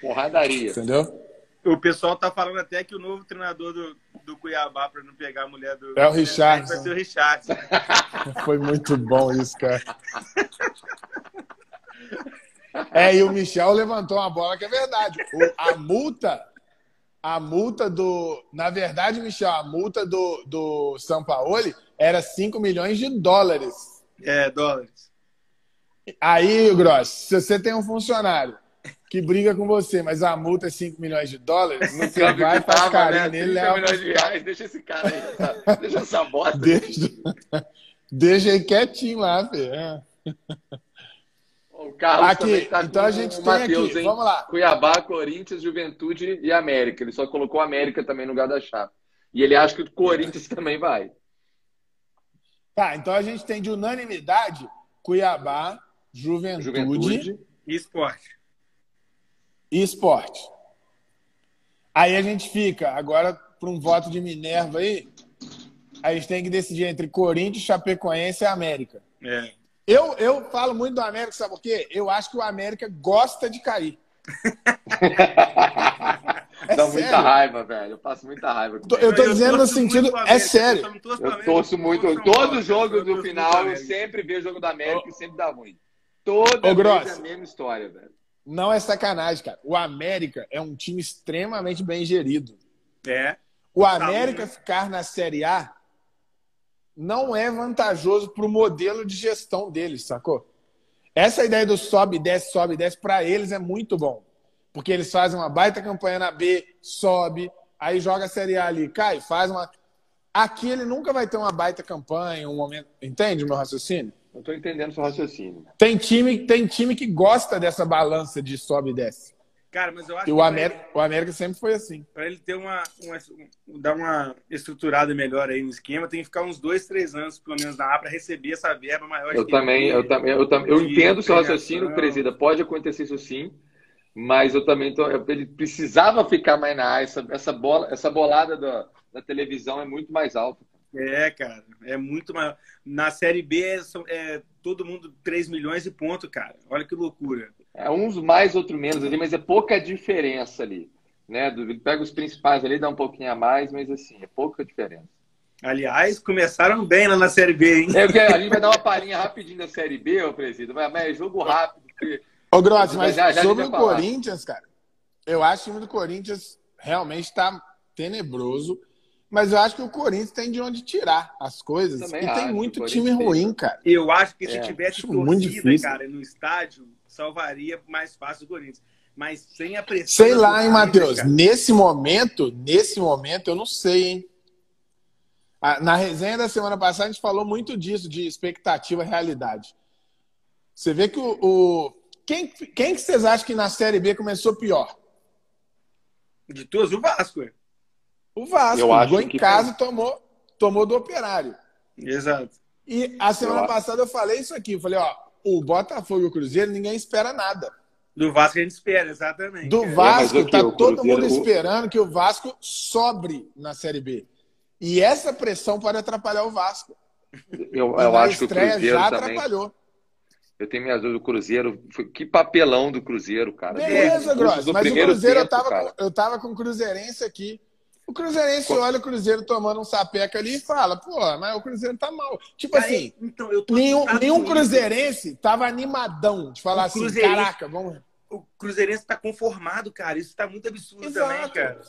Porradaria. Entendeu? O pessoal tá falando até que o novo treinador do, do Cuiabá, para não pegar a mulher do. É o Richard. Vai ser o Richard. Foi muito bom isso, cara. É, e o Michel levantou uma bola que é verdade. O, a multa, a multa do. Na verdade, Michel, a multa do, do São Paulo era 5 milhões de dólares. É, dólares. Aí, Gross, se você tem um funcionário que briga com você, mas a multa é 5 milhões de dólares, você vai, faz tava, carinho né? nele, leva. milhões de reais, deixa esse cara aí, tá? deixa essa bosta. Deixa, deixa ele quietinho lá, filho. É. O Carlos aqui, tá então a gente tem Mateus, aqui, hein? vamos lá. Cuiabá, Corinthians, Juventude e América. Ele só colocou América também no lugar da chapa. E ele acha que o Corinthians também vai. Tá, então a gente tem de unanimidade Cuiabá, Juventude, Juventude. e Esporte e esporte. Aí a gente fica, agora para um voto de Minerva aí, a gente tem que decidir entre Corinthians, Chapecoense e América. É. Eu, eu falo muito do América, sabe por quê? Eu acho que o América gosta de cair. é Dá sério. muita raiva, velho. Eu passo muita raiva. Eu tô dizendo no sentido. É sério. Eu torço muito. Todo jogo do final, eu sempre vejo o jogo da América e sempre dá ruim. Toda Ô, vez é a mesma história, velho. Não é sacanagem, cara. O América é um time extremamente bem gerido. É. O América ficar na Série A não é vantajoso para o modelo de gestão deles, sacou? Essa ideia do sobe, desce, sobe, desce, para eles é muito bom. Porque eles fazem uma baita campanha na B, sobe, aí joga a Série A ali, cai, faz uma. Aqui ele nunca vai ter uma baita campanha, um momento. Entende o meu raciocínio? Não estou entendendo seu raciocínio. Tem time, tem time que gosta dessa balança de sobe e desce. Cara, mas eu acho e o América, ele, o América sempre foi assim. Para ele ter uma, uma, dar uma estruturada melhor aí no esquema, tem que ficar uns dois, três anos, pelo menos, na A para receber essa verba maior. Eu também, eu também, eu também, eu entendo o seu raciocínio, presida. Pode acontecer isso sim, mas eu também tô, ele precisava ficar mais na A. Essa, essa bola, essa bolada da, da televisão é muito mais alta. É, cara, é muito maior. Na Série B é, é, todo mundo 3 milhões e ponto, cara. Olha que loucura. É uns mais, outro menos ali, mas é pouca diferença ali. Né? Pega os principais ali, dá um pouquinho a mais, mas assim, é pouca diferença. Aliás, começaram bem lá na Série B, hein? É, a gente vai dar uma palhinha rapidinho da Série B, ô Presido, mas é jogo rápido. Porque... Ô, Grossi, mas já, já sobre o Corinthians, cara, eu acho que o time do Corinthians realmente está tenebroso. Mas eu acho que o Corinthians tem de onde tirar as coisas. Também e tem muito time ruim, cara. Eu acho que se é, tivesse torcida, muito difícil. cara, no estádio, salvaria mais fácil o Corinthians. Mas sem a pressão. Sei lá, hein, Matheus. Nesse momento, nesse momento, eu não sei, hein? Na resenha da semana passada, a gente falou muito disso, de expectativa e realidade. Você vê que o. o... Quem, quem que vocês acham que na Série B começou pior? De todos, o Vasco. É. O Vasco eu jogou em casa e tomou, tomou do Operário. Exato. E a semana eu passada eu falei isso aqui. Eu falei, ó, o Botafogo e o Cruzeiro, ninguém espera nada. Do Vasco a gente espera, exatamente. Do Vasco, é, tá todo Cruzeiro... mundo esperando que o Vasco sobre na Série B. E essa pressão pode atrapalhar o Vasco. Eu, eu acho que o Cruzeiro já também... atrapalhou. Eu tenho minhas dúvidas do Cruzeiro. Que papelão do Cruzeiro, cara. Beleza, Gross. Mas o Cruzeiro, tempo, eu, tava com, eu tava com o Cruzeirense aqui. O Cruzeirense olha o Cruzeiro tomando um sapeca ali e fala, pô, mas o Cruzeiro tá mal. Tipo assim, então, nenhum, nenhum Cruzeirense tava animadão de falar assim, caraca, vamos... O Cruzeirense tá conformado, cara. Isso tá muito absurdo Exato. também, cara.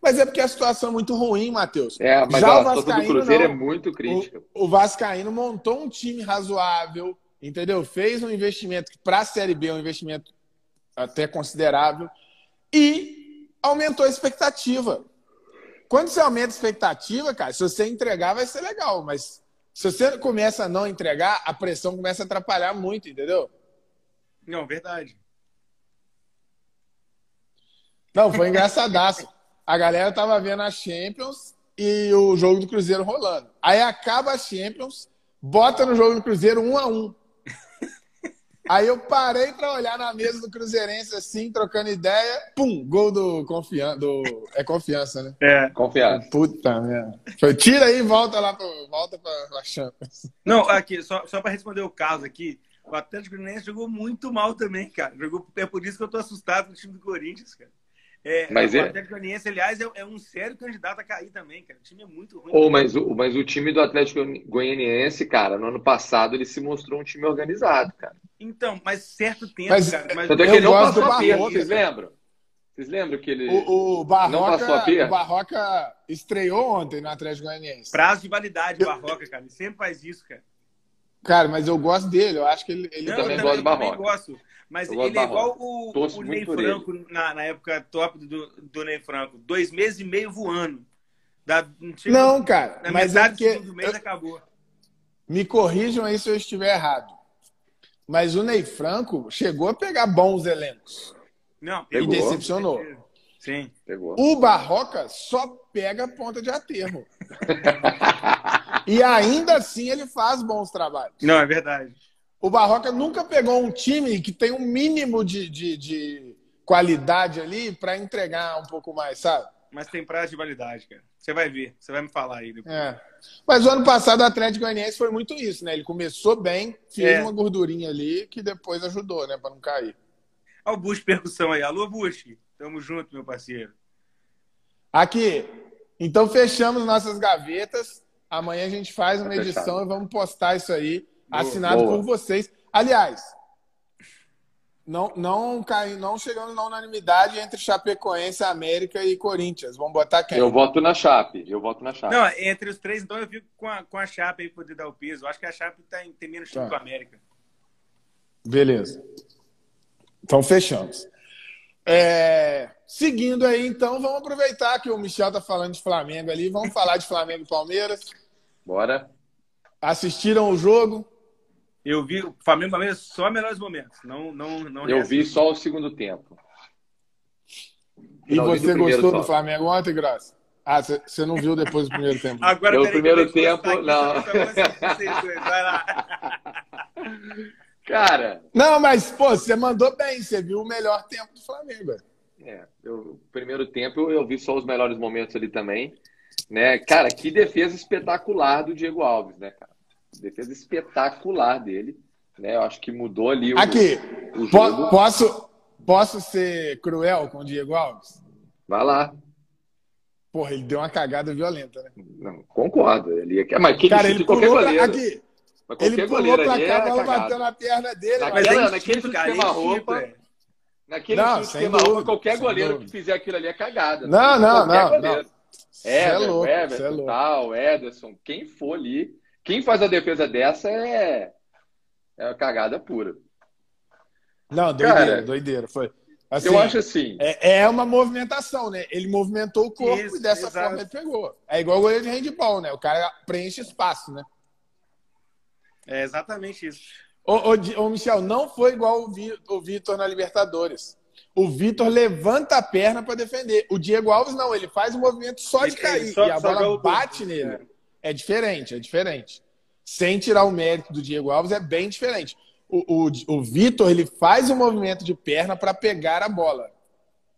Mas é porque a situação é muito ruim, Matheus. É, mas Já ó, o Vascaíno, do Cruzeiro não. é muito crítica. O, o Vascaíno montou um time razoável, entendeu? Fez um investimento que para a Série B é um investimento até considerável e aumentou a expectativa. Quando você aumenta a expectativa, cara, se você entregar vai ser legal, mas Se você começa a não entregar, a pressão começa a atrapalhar muito, entendeu? Não, verdade. Não, foi engraçadaço. A galera tava vendo a Champions e o jogo do Cruzeiro rolando. Aí acaba a Champions, bota no jogo do Cruzeiro um a um. Aí eu parei para olhar na mesa do Cruzeirense assim, trocando ideia. Pum, gol do confiança. Do... É confiança, né? É. Confiança. Puta merda. Foi, tira aí e volta lá pra, volta pra, Champions. Não, aqui, só, só para responder o caso aqui. O Atlético Goianiense jogou muito mal também, cara. Jogou, é por isso que eu tô assustado com o time do Corinthians, cara. É, mas o é... Atlético Goianiense, aliás, é, é, um sério candidato a cair também, cara. O time é muito ruim. Oh, mas, o, mas o time do Atlético Goianiense, cara, no ano passado ele se mostrou um time organizado, cara. Então, mas certo tempo, mas, cara. Mas tanto é que ele não passou a perna, vocês lembram? Vocês lembram que ele o, o Barroca, não passou a perna? O Barroca estreou ontem no Atlético Goianiense. Prazo de validade, o Barroca, cara. Ele sempre faz isso, cara. Cara, mas eu gosto dele. Eu acho que ele. ele também, eu gosto do Barroca. gosto. Mas ele é igual o, o Ney Franco na, na, época top do, do Ney Franco. Dois meses e meio voando. Da, não, cara. Na mas metade é do mês eu, acabou. Me corrijam aí se eu estiver errado. Mas o Ney Franco chegou a pegar bons elencos. Não, pegou. E decepcionou. Sim. Pegou. O Barroca só pega ponta de aterro. e ainda assim ele faz bons trabalhos. Não, é verdade. O Barroca nunca pegou um time que tem um mínimo de, de, de qualidade ali para entregar um pouco mais, sabe? Mas tem prazo de validade, cara. Você vai ver, você vai me falar aí depois. É. Mas o ano passado o Atlético Goianiense foi muito isso, né? Ele começou bem, fez é. uma gordurinha ali que depois ajudou, né, para não cair. Olha o Bush percussão aí. Alô, Bush. Tamo junto, meu parceiro. Aqui. Então fechamos nossas gavetas. Amanhã a gente faz uma tá edição e vamos postar isso aí, assinado boa. por vocês. Aliás, não, não, cai, não chegando na unanimidade entre Chapecoense, América e Corinthians. Vamos botar quem? Eu voto na Chape. Eu voto na Chape. Não, entre os três, então eu fico com a, com a Chape aí poder dar o peso. Eu acho que a Chape tá, tem menos time tá. que o América. Beleza. Então fechamos. É, seguindo aí, então, vamos aproveitar que o Michel tá falando de Flamengo ali. Vamos falar de Flamengo e Palmeiras. Bora. Assistiram o jogo? Eu vi o Flamengo Palmeiras só melhores momentos. Não, não, não Eu vi só o segundo tempo. E você gostou do Flamengo ontem, Graça? Ah, você não viu depois do primeiro tempo? Agora, o primeiro tempo, não. Vai lá. Cara. Não, mas, pô, você mandou bem. Você viu o melhor tempo do Flamengo. É, eu, primeiro tempo eu vi só os melhores momentos ali também. Né? Cara, que defesa espetacular do Diego Alves, né, cara? Defesa espetacular dele. Né? Eu acho que mudou ali o. Aqui, o jogo. posso, posso ser cruel com o Diego Alves? Vai lá. Porra, ele deu uma cagada violenta, né? Não, concordo. Ele, mas que Cara, ele qualquer goleiro. Aqui, ele pulou pra cá, é a bola bateu na perna dele. Naquela, naquele tipo, queima-roupa, é naquele não, queima-roupa, qualquer goleiro dúvida. que fizer aquilo ali é cagada. Não, não, não. não. É, louco, Everton, é tal, Ederson, quem for ali, quem faz a defesa dessa é, é cagada pura. Não, doideira, Cara, doideira. Foi. Assim, eu acho assim. É, é, uma movimentação, né? Ele movimentou o corpo isso, e dessa exato. forma ele pegou. É igual o goleiro de handball, né? O cara preenche espaço, né? É exatamente isso. Ô, ô, ô Michel, não foi igual o Vitor na Libertadores. O Vitor levanta a perna para defender. O Diego Alves não, ele faz o um movimento só de cair só, e a bola bate nele. É. é. diferente, é diferente. Sem tirar o mérito do Diego Alves, é bem diferente. O, o, o Vitor ele faz o um movimento de perna para pegar a bola.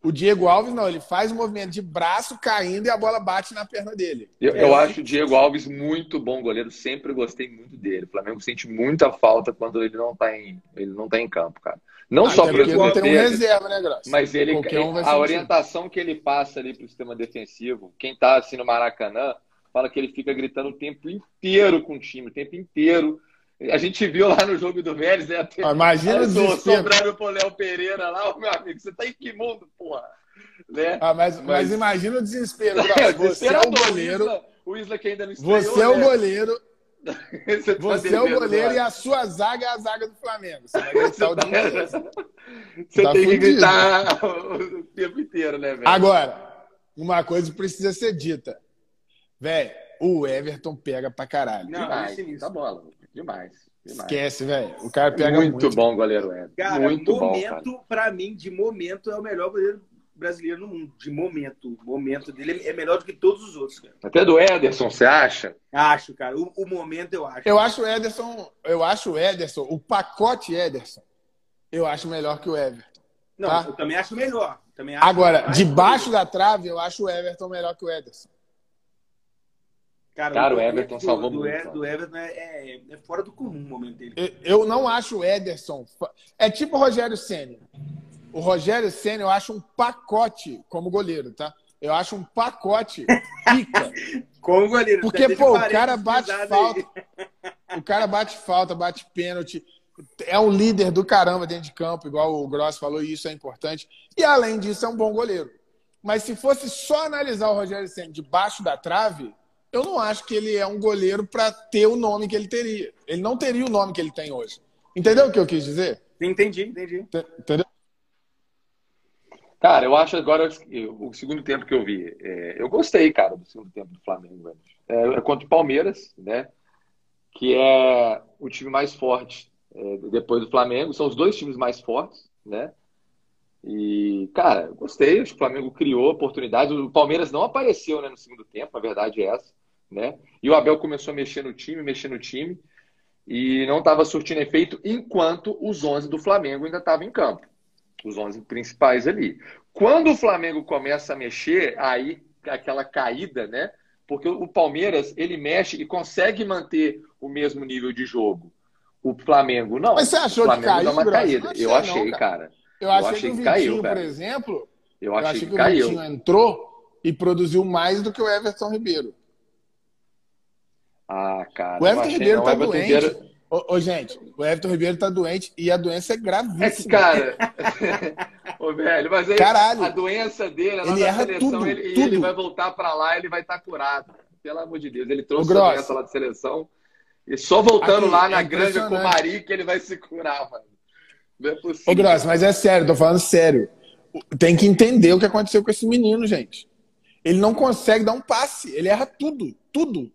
O Diego Alves não, ele faz um movimento de braço caindo e a bola bate na perna dele. Eu, é. eu acho o Diego Alves muito bom goleiro, sempre gostei muito dele. O Flamengo sente muita falta quando ele não tá em, ele não tá em campo, cara. Não ah, só porque ele não tem um reserva, né, Graça? Mas ele, um a orientação que ele passa ali pro sistema defensivo, quem tá assim no Maracanã, fala que ele fica gritando o tempo inteiro com o time, o tempo inteiro. A gente viu lá no jogo do Vélez, né? Até, ah, Imagina o desespero. Sobrando pro Léo Pereira lá, meu amigo, você tá em que mundo, porra? Né? Ah, mas, mas... mas imagina o desespero. É, você é o goleiro. O Isla, o Isla que ainda não estreou, Você é o né? goleiro. você, tá você é o goleiro e a sua zaga é a zaga do Flamengo. Você vai gritar o dia inteiro. Você tá tem fudido. que gritar o tempo inteiro, né, velho? Agora, uma coisa precisa ser dita. Velho, o Everton pega pra caralho. Não, demais, isso. tá bola. Demais. Demais. Esquece, velho. O cara pega muito. Muito bom goleiro Everton. Cara, muito momento, bom, cara. pra mim, de momento, é o melhor goleiro brasileiro no mundo. De momento. O momento dele é melhor do que todos os outros, cara. Até do Ederson, você acha? Acho, cara. O, o momento eu acho. Eu acho o Ederson, eu acho o Ederson, o pacote Ederson, eu acho melhor que o Everton. Não, tá? eu também acho melhor. Também acho Agora, debaixo da trave, eu acho o Everton melhor que o Ederson. Cara, Cara, o Everton do- salvou do, muito, cara. do Everton é, é- é fora do comum o momento dele. Eu- Eu não acho o Ederson. É tipo o Rogério Senna. O Rogério Senna eu acho um pacote como goleiro, tá? Eu acho um pacote pica. Como goleiro. Porque, pô, o cara bate aí. falta. O cara bate falta, bate pênalti. É um líder do caramba dentro de campo, igual o Gross falou, e isso é importante. E além disso, é um bom goleiro. Mas se fosse só analisar o Rogério Senna debaixo da trave, eu não acho que ele é um goleiro para ter o nome que ele teria. Ele não teria o nome que ele tem hoje. Entendeu o que eu quis dizer? Entendi, entendi. Ent- Entendeu? Cara, eu acho agora o segundo tempo que eu vi. é, eu gostei, cara, do segundo tempo do Flamengo. É, é contra o Palmeiras, né? Que é o time mais forte é, depois do Flamengo. São os dois times mais fortes, né? E, cara, eu gostei. Acho que o Flamengo criou oportunidades. O Palmeiras não apareceu, né, no segundo tempo, a verdade é essa, né? E o Abel começou a mexer no time, mexer no time. E não estava surtindo efeito enquanto os 11 do Flamengo ainda estavam em campo. Os 11 principais ali. Quando o Flamengo começa a mexer, aí aquela caída, né? Porque o Palmeiras, ele mexe e consegue manter o mesmo nível de jogo. O Flamengo não. Mas você achou o que Flamengo caiu, dá uma caída. Não achei, Eu achei, não, cara. Eu achei, achei que o que Vitinho, caiu, por cara. exemplo, Eu eu achei, achei que que o caiu. Vitinho entrou e produziu mais do que o Everton Ribeiro. Ah, cara. O Everton Ribeiro tá O Everton doente. Ribeiro- Ô, ô, gente, o Everton Ribeiro tá doente e a doença é gravíssima. É que, cara. Ô, velho, mas aí Caralho. a doença dele, lá Ele na erra seleção, tudo, ele, e tudo. ele vai voltar pra lá, ele vai estar curado. Pelo amor de Deus. Ele trouxe a doença lá de seleção. E só voltando Aqui, lá é na Granja impressionante. Comari que ele vai se curar, mano. Não é possível. Ô, Gross, mas é sério, tô falando sério. Tem que entender o que aconteceu com esse menino, gente. Ele não consegue dar um passe, ele erra tudo, tudo.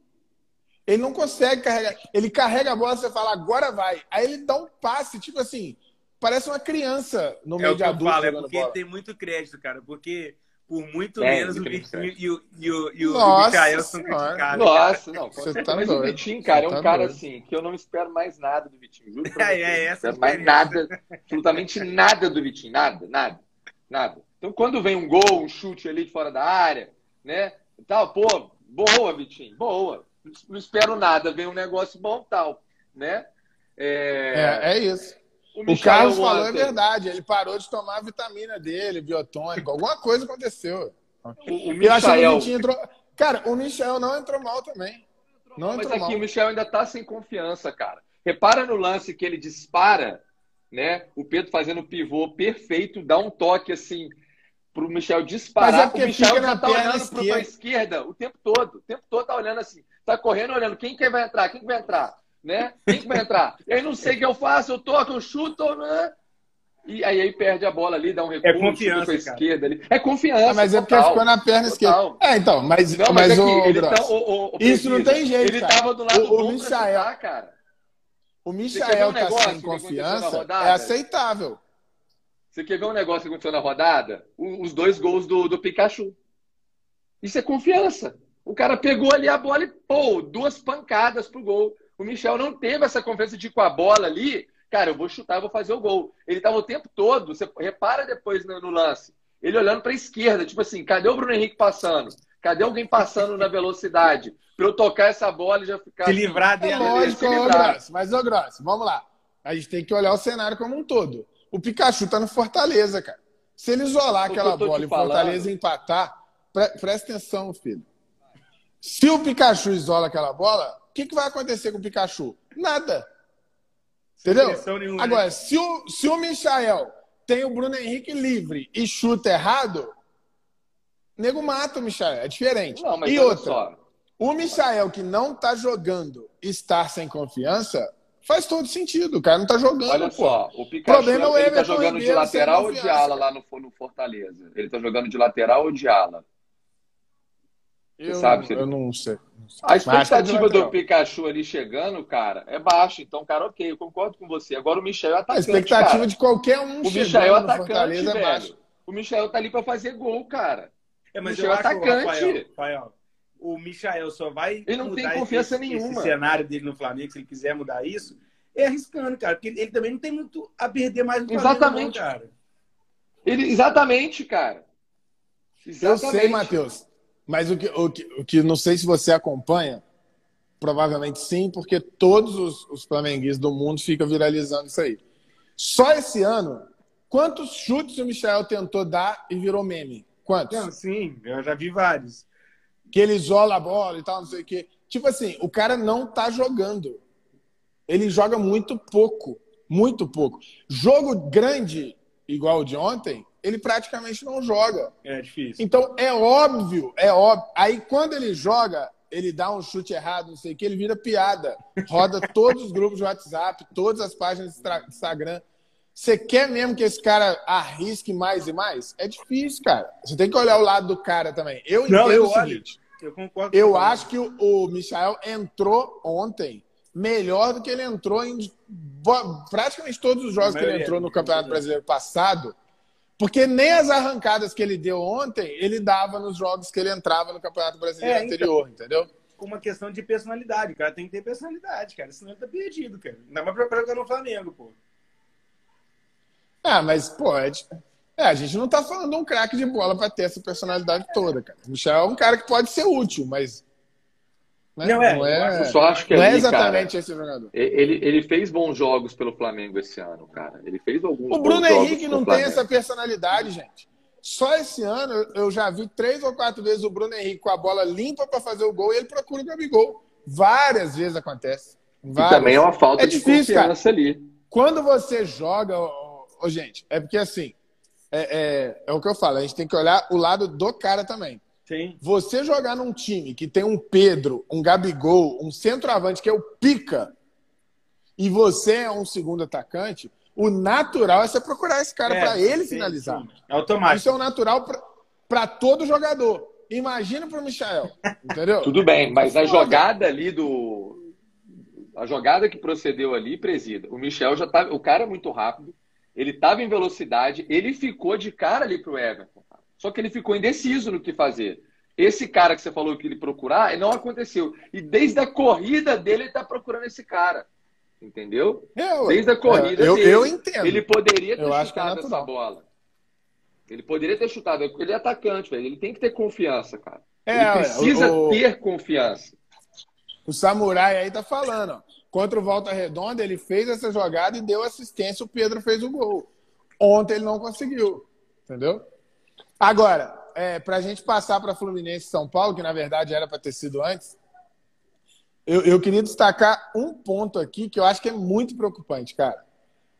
Ele não consegue carregar. Ele carrega a bola, você fala, agora vai. Aí ele dá um passe, tipo assim, parece uma criança no É meio o de que eu adulto falo, é porque bola. ele tem muito crédito, cara. Porque por muito É, menos o Vitinho e o, e o, e Nossa são criticados. Nossa, não. Você certeza. tá mas doido. o Vitinho, cara, é um tá cara doido. assim, que eu não espero mais nada do Vitinho. Juro pra É, você. é, Não essa espero mais nada, absolutamente nada do Vitinho. Nada, nada, nada. Então, quando vem um gol, um chute ali de fora da área, né? e Tal, pô, boa, Vitinho, boa. Não espero nada, vem um negócio bom, tal, né? É, É, é isso. O Michael Carlos falou é verdade. Ele parou de tomar a vitamina dele, biotônico. Alguma coisa aconteceu. O, o o Michael, entrou. Cara, o Michel não entrou mal também. Não Mas entrou aqui mal. o Michel ainda tá sem confiança, cara. Repara no lance que ele dispara, né? O Pedro fazendo o pivô perfeito, dá um toque assim pro Michel disparar. Mas é o Michel já tá olhando pro, pra esquerda o tempo todo. O tempo todo tá olhando assim. Tá correndo, olhando. Quem que vai entrar? Quem que vai entrar? Né? Quem que vai entrar? Eu não sei o que eu faço, eu toco, eu chuto, né? E aí, aí perde a bola ali, dá um recuo, confiança, chuta pra cara. esquerda ali. É confiança. Ah, mas é porque ficou na perna Total. esquerda. É, então, mas, Não, mas, mas, o, aqui, ele tá, o, o, o Isso não tem jeito, Ele cara. tava do lado O- o bom pra Michael- chutar, cara. o Michael um tá negócio sem confiança, é aceitável. Você quer ver um negócio que aconteceu na rodada? O- Os dois gols do, do Pikachu. Isso é confiança. O cara pegou ali a bola e, pô, duas pancadas pro gol. O Michel não teve essa confiança de ir com a bola ali, cara, eu vou chutar, eu vou fazer o gol. Ele tava o tempo todo, você repara depois no, no lance, ele olhando pra esquerda, tipo assim, cadê o Bruno Henrique passando? Cadê alguém passando na velocidade? Pra eu tocar essa bola e já ficar. Se livrar É dela. lógico, se ô livrar. Gross. Mas, ô Gross, vamos lá. A gente tem que olhar o cenário como um todo. O Pikachu tá no Fortaleza, cara. Se ele isolar aquela bola e o Fortaleza empatar, pre- presta atenção, filho. Se o Pikachu isola aquela bola, o que, que vai acontecer com o Pikachu? Nada. Entendeu? nenhuma, né? Agora, se o, se o Michael tem o Bruno Henrique livre e chuta errado, nego mata o Michael. É diferente. Não, mas e outra, só. o Michael que não tá jogando estar sem confiança, faz todo sentido. O cara não tá jogando, Olha pô. só, o Pikachu problema é o ele tá jogando de Ribeiro lateral sem ou de ala lá no, no Fortaleza? Ele tá jogando de lateral ou de ala? Eu, sabe eu não sei. A expectativa do Pikachu ali chegando, cara, é baixa. Então, cara, ok, eu concordo com você. Agora o Michel é atacante. A expectativa cara. de qualquer um O Michel é atacante, é velho. O Michel tá ali pra fazer gol, cara. É, mas o Michel é atacante. Rafael, Rafael, o Michel só vai. Ele não tem confiança esse, nenhuma. Esse cenário dele no Flamengo, se ele quiser mudar isso, é arriscando, cara. Porque ele também não tem muito a perder mais no Flamengo, Exatamente. Não, cara. Ele, exatamente, cara. Exatamente. Eu sei, Matheus. Mas o que, o, que, o que não sei se você acompanha, provavelmente sim, porque todos os, os flamenguistas do mundo ficam viralizando isso aí. Só esse ano, quantos chutes o Michel tentou dar e virou meme? Quantos? Não, sim, eu já vi vários. Que ele isola a bola e tal, não sei o quê. Tipo assim, o cara não tá jogando. Ele joga muito pouco. Muito pouco. Jogo grande, igual o de ontem, ele praticamente não joga. É difícil. Então é óbvio, é óbvio. Aí quando ele joga, ele dá um chute errado, não sei o que, ele vira piada. Roda todos os grupos de WhatsApp, todas as páginas de Instagram. Você quer mesmo que esse cara arrisque mais e mais? É difícil, cara. Você tem que olhar o lado do cara também. Eu não, eu o seguinte. Olho. Eu concordo. Eu acho que o, o Michael entrou ontem melhor do que ele entrou em praticamente todos os jogos que ele entrou no Campeonato Brasileiro passado porque nem as arrancadas que ele deu ontem, ele dava nos jogos que ele entrava no Campeonato Brasileiro é, então, anterior, entendeu? Uma questão de personalidade. O cara tem que ter personalidade, cara. Senão ele tá perdido, cara. Ainda mais pra jogar no Flamengo, pô. Ah, mas, pô, é, é, a gente não tá falando de um craque de bola pra ter essa personalidade toda, cara. O Michel é um cara que pode ser útil, mas né? Não, é, não é, eu só acho que não ali, é exatamente cara, esse jogador. Ele, ele fez bons jogos pelo Flamengo esse ano, cara. Ele fez alguns O Bruno Henrique não tem essa personalidade, gente. Só esse ano eu já vi três ou quatro vezes o Bruno Henrique com a bola limpa para fazer o gol e ele procura o Gabigol. Várias vezes acontece. Várias. E também é uma falta é de difícil, confiança cara. ali. Quando você joga, oh, oh, gente, é porque assim, é, é, é o que eu falo, a gente tem que olhar o lado do cara também. Sim. Você jogar num time que tem um Pedro, um Gabigol, um centroavante que é o pica, e você é um segundo atacante, o natural é você procurar esse cara é, para ele sim, finalizar. Sim. É automático. Isso é o natural para todo jogador. Imagina para o Michel, entendeu? Tudo bem, mas a jogada ali do a jogada que procedeu ali, presida. O Michel já tá, o cara é muito rápido, ele estava em velocidade, ele ficou de cara ali pro Everton. Só que ele ficou indeciso no que fazer. Esse cara que você falou que ele procurar, não aconteceu. E desde a corrida dele, ele está procurando esse cara. Entendeu? Eu, desde a corrida eu, dele. Eu entendo. Ele poderia ter eu é chutado é essa bola. Ele poderia ter chutado. Ele é atacante, velho. Ele tem que ter confiança, cara. É, ele precisa o, ter confiança. O Samurai aí tá falando, ó. Contra o Volta Redonda, ele fez essa jogada e deu assistência, o Pedro fez o gol. Ontem ele não conseguiu. Entendeu? Agora, é, para a gente passar para Fluminense e São Paulo, que na verdade era para ter sido antes, eu, eu, queria destacar um ponto aqui que eu acho que é muito preocupante, cara.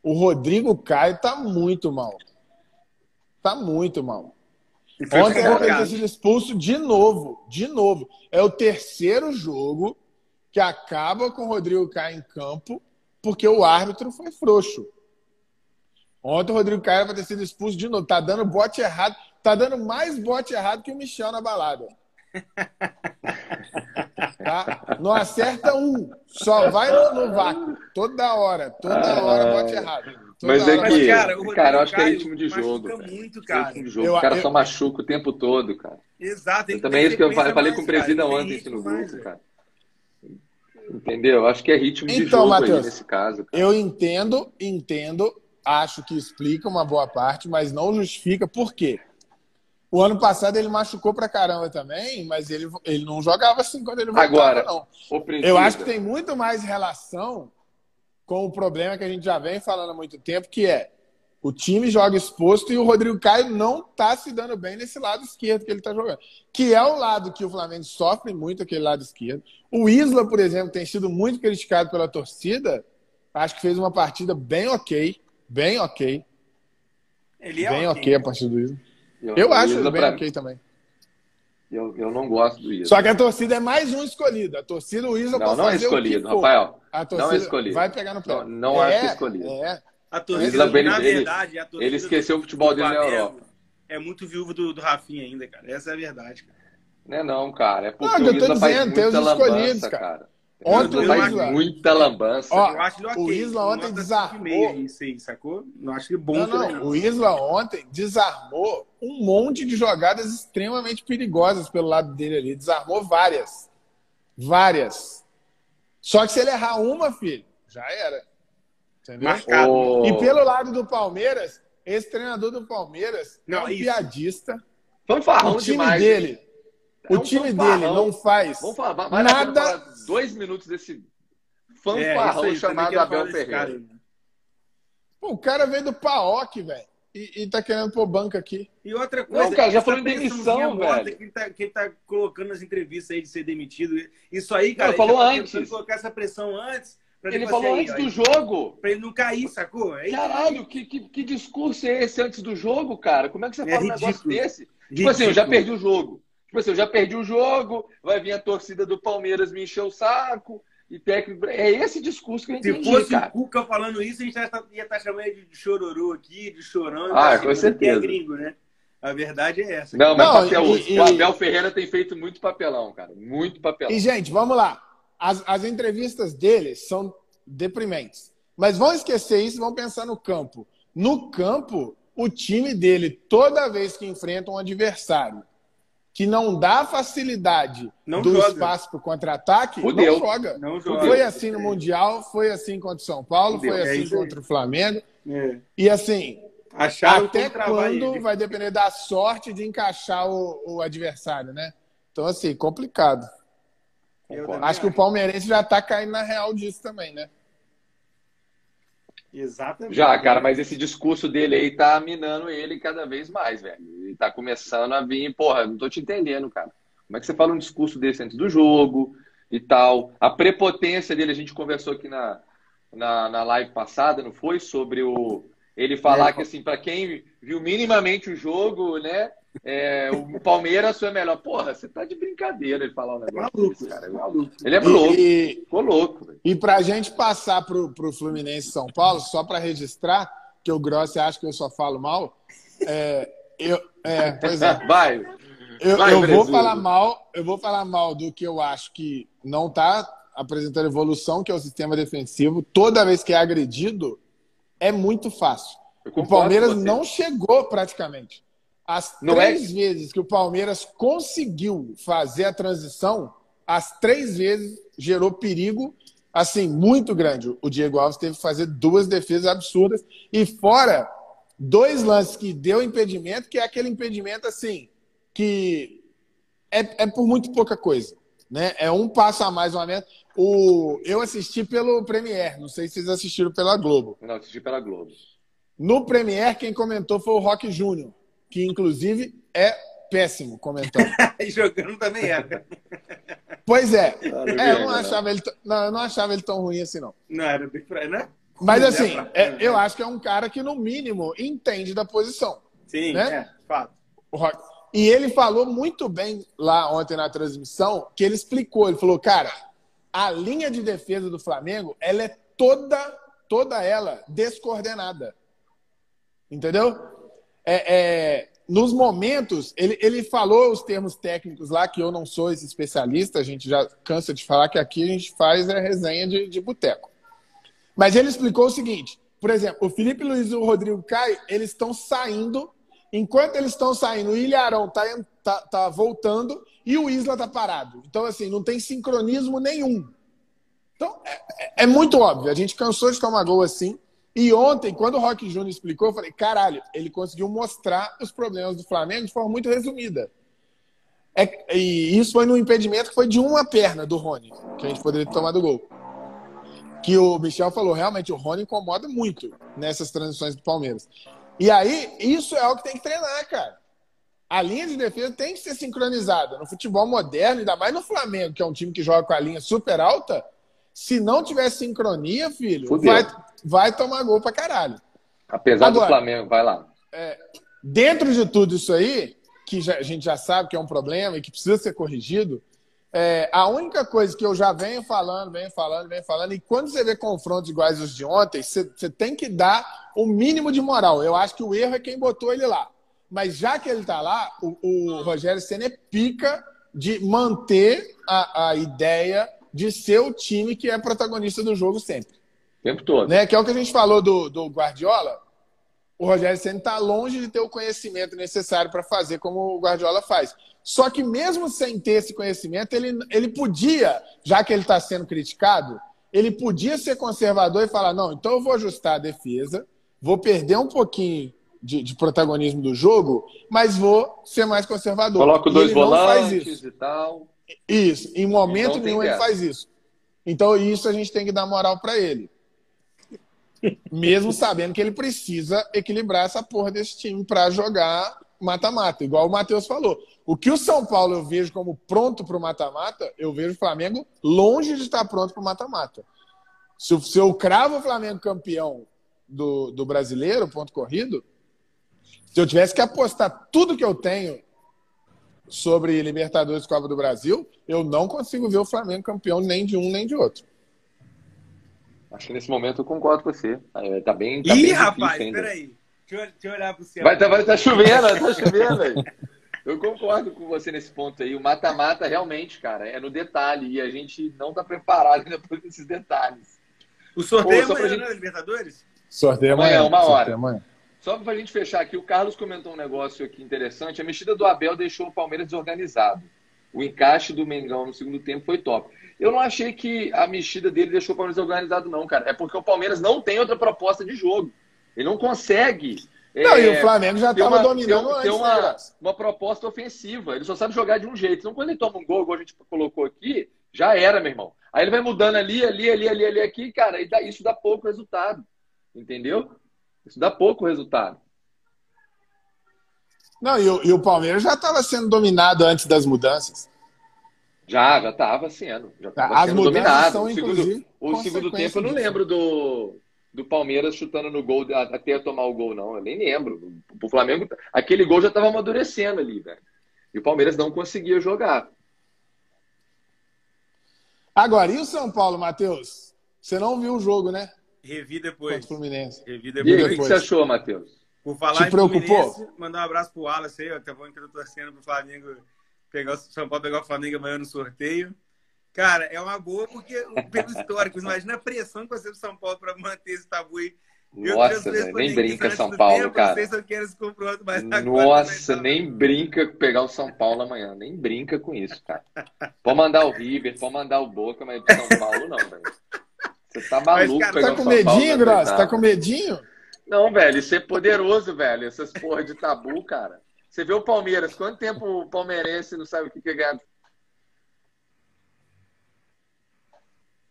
O Rodrigo Caio tá muito mal. Tá muito mal. Ontem para ter sido expulso de novo. De novo. É o terceiro jogo que acaba com o Rodrigo Caio em campo porque o árbitro foi frouxo. Ontem o Rodrigo Caio era para ter sido expulso de novo. Tá dando bote errado. Tá dando mais bote errado que o Michel na balada. Tá? Não acerta um. Só vai no, no vácuo. Toda hora. Toda hora bote errado. Toda mas é que, cara, cara, eu acho que é ritmo de jogo. Muito, cara. Ritmo de jogo. Eu, o cara eu, só machuca o tempo todo, cara. Exato. também é isso que eu falei, falei com o Presida ontem no grupo, cara. Entendeu? Acho que é ritmo de então, jogo Mateus, aí nesse caso. Cara. Eu entendo, entendo, acho que explica uma boa parte, mas não justifica. Por quê? O ano passado ele machucou pra caramba também, mas ele, ele não jogava assim quando ele voltava, Agora, não. Eu acho que tem muito mais relação com o problema que a gente já vem falando há muito tempo, que é o time joga exposto e o Rodrigo Caio não tá se dando bem nesse lado esquerdo que ele tá jogando. Que é o lado que o Flamengo sofre muito, aquele lado esquerdo. O Isla, por exemplo, tem sido muito criticado pela torcida. Acho que fez uma partida bem ok. Bem ok. Ele é bem ok, okay a partir do Isla. Eu, eu acho ele bem pra... ok também. Eu, eu não gosto do Isla. Só que a torcida é mais um escolhido. A torcida, o Isla não, não é escolhido, Rafael. A torcida não é escolhido. Vai pegar no pé. Não, não é, acho escolhido. É. A torcida, Isla, na verdade, a torcida ele esqueceu o futebol dele na Europa. É muito viúvo do, do Rafinha ainda, cara. Essa é a verdade, cara. Não é não, cara. É porque não, o Isla faz muita lambança, cara. cara. Ontem o faz Isla... muita lambança. Ó, eu acho okay. O Isla ontem desarmou. Isso aí, sacou? Não acho que bom. Não, não. O Isla ontem desarmou um monte de jogadas extremamente perigosas pelo lado dele ali. Desarmou várias. Várias. Só que se ele errar uma, filho, já era. Entendeu? Marcado. Oh. E pelo lado do Palmeiras, esse treinador do Palmeiras não, é um isso. piadista. Fanfarrão o time demais. dele, é o um time fanfarrão. dele não faz Vamos falar, vai nada. Dois minutos desse fanfarrão é, chamado Abel Ferreira. Pô, o cara veio do Paok, velho. E, e tá querendo pôr banca aqui. E outra coisa. Não, cara, já falou em demissão, velho. Que ele, tá, que ele tá colocando nas entrevistas aí de ser demitido. Isso aí, cara. Ele falou tá antes. colocar essa pressão antes ele falou assim, antes do jogo. Pra ele não cair, sacou? É Caralho, que, que, que, discurso é esse antes do jogo, cara? Como é que você é fala ridículo. um negócio desse? Ridículo. Tipo assim, eu já perdi o jogo. Tipo assim, eu já perdi o jogo, vai vir a torcida do Palmeiras me encher o saco. E técnico. É esse discurso que a gente Se fosse cara. o Cuca falando isso, a gente ia estar tá chamando de chororô aqui, de chorando. Ah, assim, com certeza. É gringo, né? A verdade é essa. Não, mas não, papel, e, o Abel Ferreira tem feito muito papelão, cara. Muito papelão. E, gente, vamos lá. As, as entrevistas dele são deprimentes. Mas vão esquecer isso e vão pensar no campo. No campo, o time dele, toda vez que enfrenta um adversário que não dá facilidade não do joga. espaço para o contra-ataque, não joga. não joga. Foi assim no Mundial, foi assim contra o São Paulo, Fudeu. foi assim é contra o Flamengo. É. E assim, Acharam até quando ele. vai depender da sorte de encaixar o, o adversário, né? Então, assim, complicado. Acho que o palmeirense já está caindo na real disso também, né? Exatamente. Já, cara, mas esse discurso dele aí tá minando ele cada vez mais, velho. Ele tá começando a vir, porra, não tô te entendendo, cara. Como é que você fala um discurso desse antes do jogo e tal? A prepotência dele, a gente conversou aqui na, na, na live passada, não foi? Sobre o. Ele falar é, que, assim, para quem viu minimamente o jogo, né? É, o Palmeiras foi melhor. Porra, você tá de brincadeira ele falar um negócio maluco, desse, cara. Maluco. Ele é louco. E, Ficou louco. Véio. E pra gente passar pro, pro Fluminense São Paulo, só para registrar, que o Grossi acha que eu só falo mal, é, eu, é, pois é. Vai. Eu, Vai, eu vou falar mal, eu vou falar mal do que eu acho que não tá apresentando evolução, que é o sistema defensivo. Toda vez que é agredido, é muito fácil. O Palmeiras não chegou praticamente. As Não é três é... vezes que o Palmeiras conseguiu fazer a transição, as três vezes gerou perigo, assim, muito grande. O Diego Alves teve que fazer duas defesas absurdas. E fora dois lances que deu impedimento, que é aquele impedimento, assim, que é, é por muito pouca coisa. Né? É um passo a mais, uma menos. O... Eu assisti pelo Premier, não sei se vocês assistiram pela Globo. Não, assisti pela Globo. No Premier, quem comentou foi o Rock Júnior que inclusive é péssimo comentando. e jogando também é. Pois é. é eu, não achava ele, não, eu não achava ele tão ruim assim, não. Não, era bem pra, né? Mas assim, é, eu acho que é um cara que, no mínimo, entende da posição. Sim, né? é, fato. E ele falou muito bem lá ontem na transmissão, que ele explicou, ele falou, cara, a linha de defesa do Flamengo, ela é toda, toda ela descoordenada. Entendeu? É, é, nos momentos, ele, ele falou os termos técnicos lá, que eu não sou esse especialista, a gente já cansa de falar que aqui a gente faz a resenha de, de boteco. Mas ele explicou o seguinte: por exemplo, o Felipe Luiz e o Rodrigo Caio, eles estão saindo, enquanto eles estão saindo, o Ilharão está tá, tá voltando e o Isla está parado. Então, assim, não tem sincronismo nenhum. Então, é, é, é muito óbvio, a gente cansou de tomar gol assim. E ontem, quando o Rock Júnior explicou, eu falei: caralho, ele conseguiu mostrar os problemas do Flamengo de forma muito resumida. É, e isso foi no impedimento que foi de uma perna do Rony, que a gente poderia ter tomado gol. Que o Michel falou: realmente, o Rony incomoda muito nessas transições do Palmeiras. E aí, isso é o que tem que treinar, cara. A linha de defesa tem que ser sincronizada. No futebol moderno, ainda mais no Flamengo, que é um time que joga com a linha super alta, se não tiver sincronia, filho, vai, vai tomar gol pra caralho. Apesar Agora, do Flamengo, vai lá. É, dentro de tudo isso aí, que já, a gente já sabe que é um problema e que precisa ser corrigido, é, a única coisa que eu já venho falando, venho falando, venho falando, e quando você vê confrontos iguais os de ontem, você, você tem que dar o mínimo de moral. Eu acho que o erro é quem botou ele lá. Mas já que ele tá lá, o, o Rogério Senna é pica de manter a, a ideia de ser o time que é protagonista do jogo sempre. O tempo todo. Né? Que é o que a gente falou do, do Guardiola. O Rogério Senna está longe de ter o conhecimento necessário para fazer como o Guardiola faz. Só que mesmo sem ter esse conhecimento, ele, ele podia, já que ele está sendo criticado, ele podia ser conservador e falar: não, então eu vou ajustar a defesa, vou perder um pouquinho de, de protagonismo do jogo, mas vou ser mais conservador. Coloco dois volantes e tal. Isso, em momento então, nenhum ele faz isso. Então, isso a gente tem que dar moral para ele. Mesmo sabendo que ele precisa equilibrar essa porra desse time para jogar mata-mata, igual o Matheus falou. O que o São Paulo eu vejo como pronto para o mata-mata, eu vejo o Flamengo longe de estar pronto para o mata-mata. Se, se eu cravo o Flamengo campeão do, do brasileiro, ponto corrido, se eu tivesse que apostar tudo que eu tenho sobre Libertadores e Copa do Brasil, eu não consigo ver o Flamengo campeão nem de um nem de outro. Acho que nesse momento eu concordo com você. É, tá bem. Tá Ih, bem rapaz, peraí. Deixa eu, deixa eu olhar pro céu. Vai, tá, vai, tá chovendo, tá chovendo aí. Eu concordo com você nesse ponto aí. O mata-mata realmente, cara, é no detalhe. E a gente não tá preparado ainda por esses detalhes. O sorteio Pô, é amanhã, gente... né, Libertadores? Sorteio amanhã, amanhã uma hora. Amanhã. Só para a gente fechar aqui, o Carlos comentou um negócio aqui interessante. A mexida do Abel deixou o Palmeiras desorganizado. O encaixe do Mengão no segundo tempo foi top. Eu não achei que a mexida dele deixou o Palmeiras desorganizado, não, cara. É porque o Palmeiras não tem outra proposta de jogo. Ele não consegue. Não, é, e o Flamengo já estava dominando tem, antes, uma, né, uma proposta ofensiva. Ele só sabe jogar de um jeito. Então, quando ele toma um gol, igual a gente colocou aqui, já era, meu irmão. Aí ele vai mudando ali, ali, ali, ali, ali, aqui, cara, e dá, isso dá pouco resultado. Entendeu? Isso dá pouco resultado. Não, e o, e o Palmeiras já estava sendo dominado antes das mudanças. Já, já estava sendo. Já tava As sendo dominado. São, o segundo, o segundo tempo eu não lembro do, do Palmeiras chutando no gol até tomar o gol, não. Eu nem lembro. O Flamengo, aquele gol já estava amadurecendo ali, velho. E o Palmeiras não conseguia jogar. Agora, e o São Paulo, Matheus? Você não viu o jogo, né? Revi depois. Contra o Fluminense. Revi depois. E aí, o que, você achou, Matheus? Por falar Te preocupou? mandar um abraço pro Wallace aí, até vou entrar torcendo pro Flamengo pegar o São Paulo pegar o Flamengo amanhã no sorteio. Cara, é uma boa porque, pelo histórico, imagina a pressão que vai ser do São Paulo para manter esse tabu aí. Nossa, nem brinca São Paulo, tempo, cara. Não sei se eu esse confronto, mas Nossa, nem brinca pegar o São Paulo amanhã. Nem brinca com isso, cara. Pode mandar o River, pode mandar o Boca, mas o São Paulo não, velho. Você tá maluco Mas, cara, Tá com medinho, Gross? Tá com medinho? Não, velho, isso é poderoso, velho. Essas porra de tabu, cara. Você vê o Palmeiras, quanto tempo o palmeirense não sabe o que é ganhar?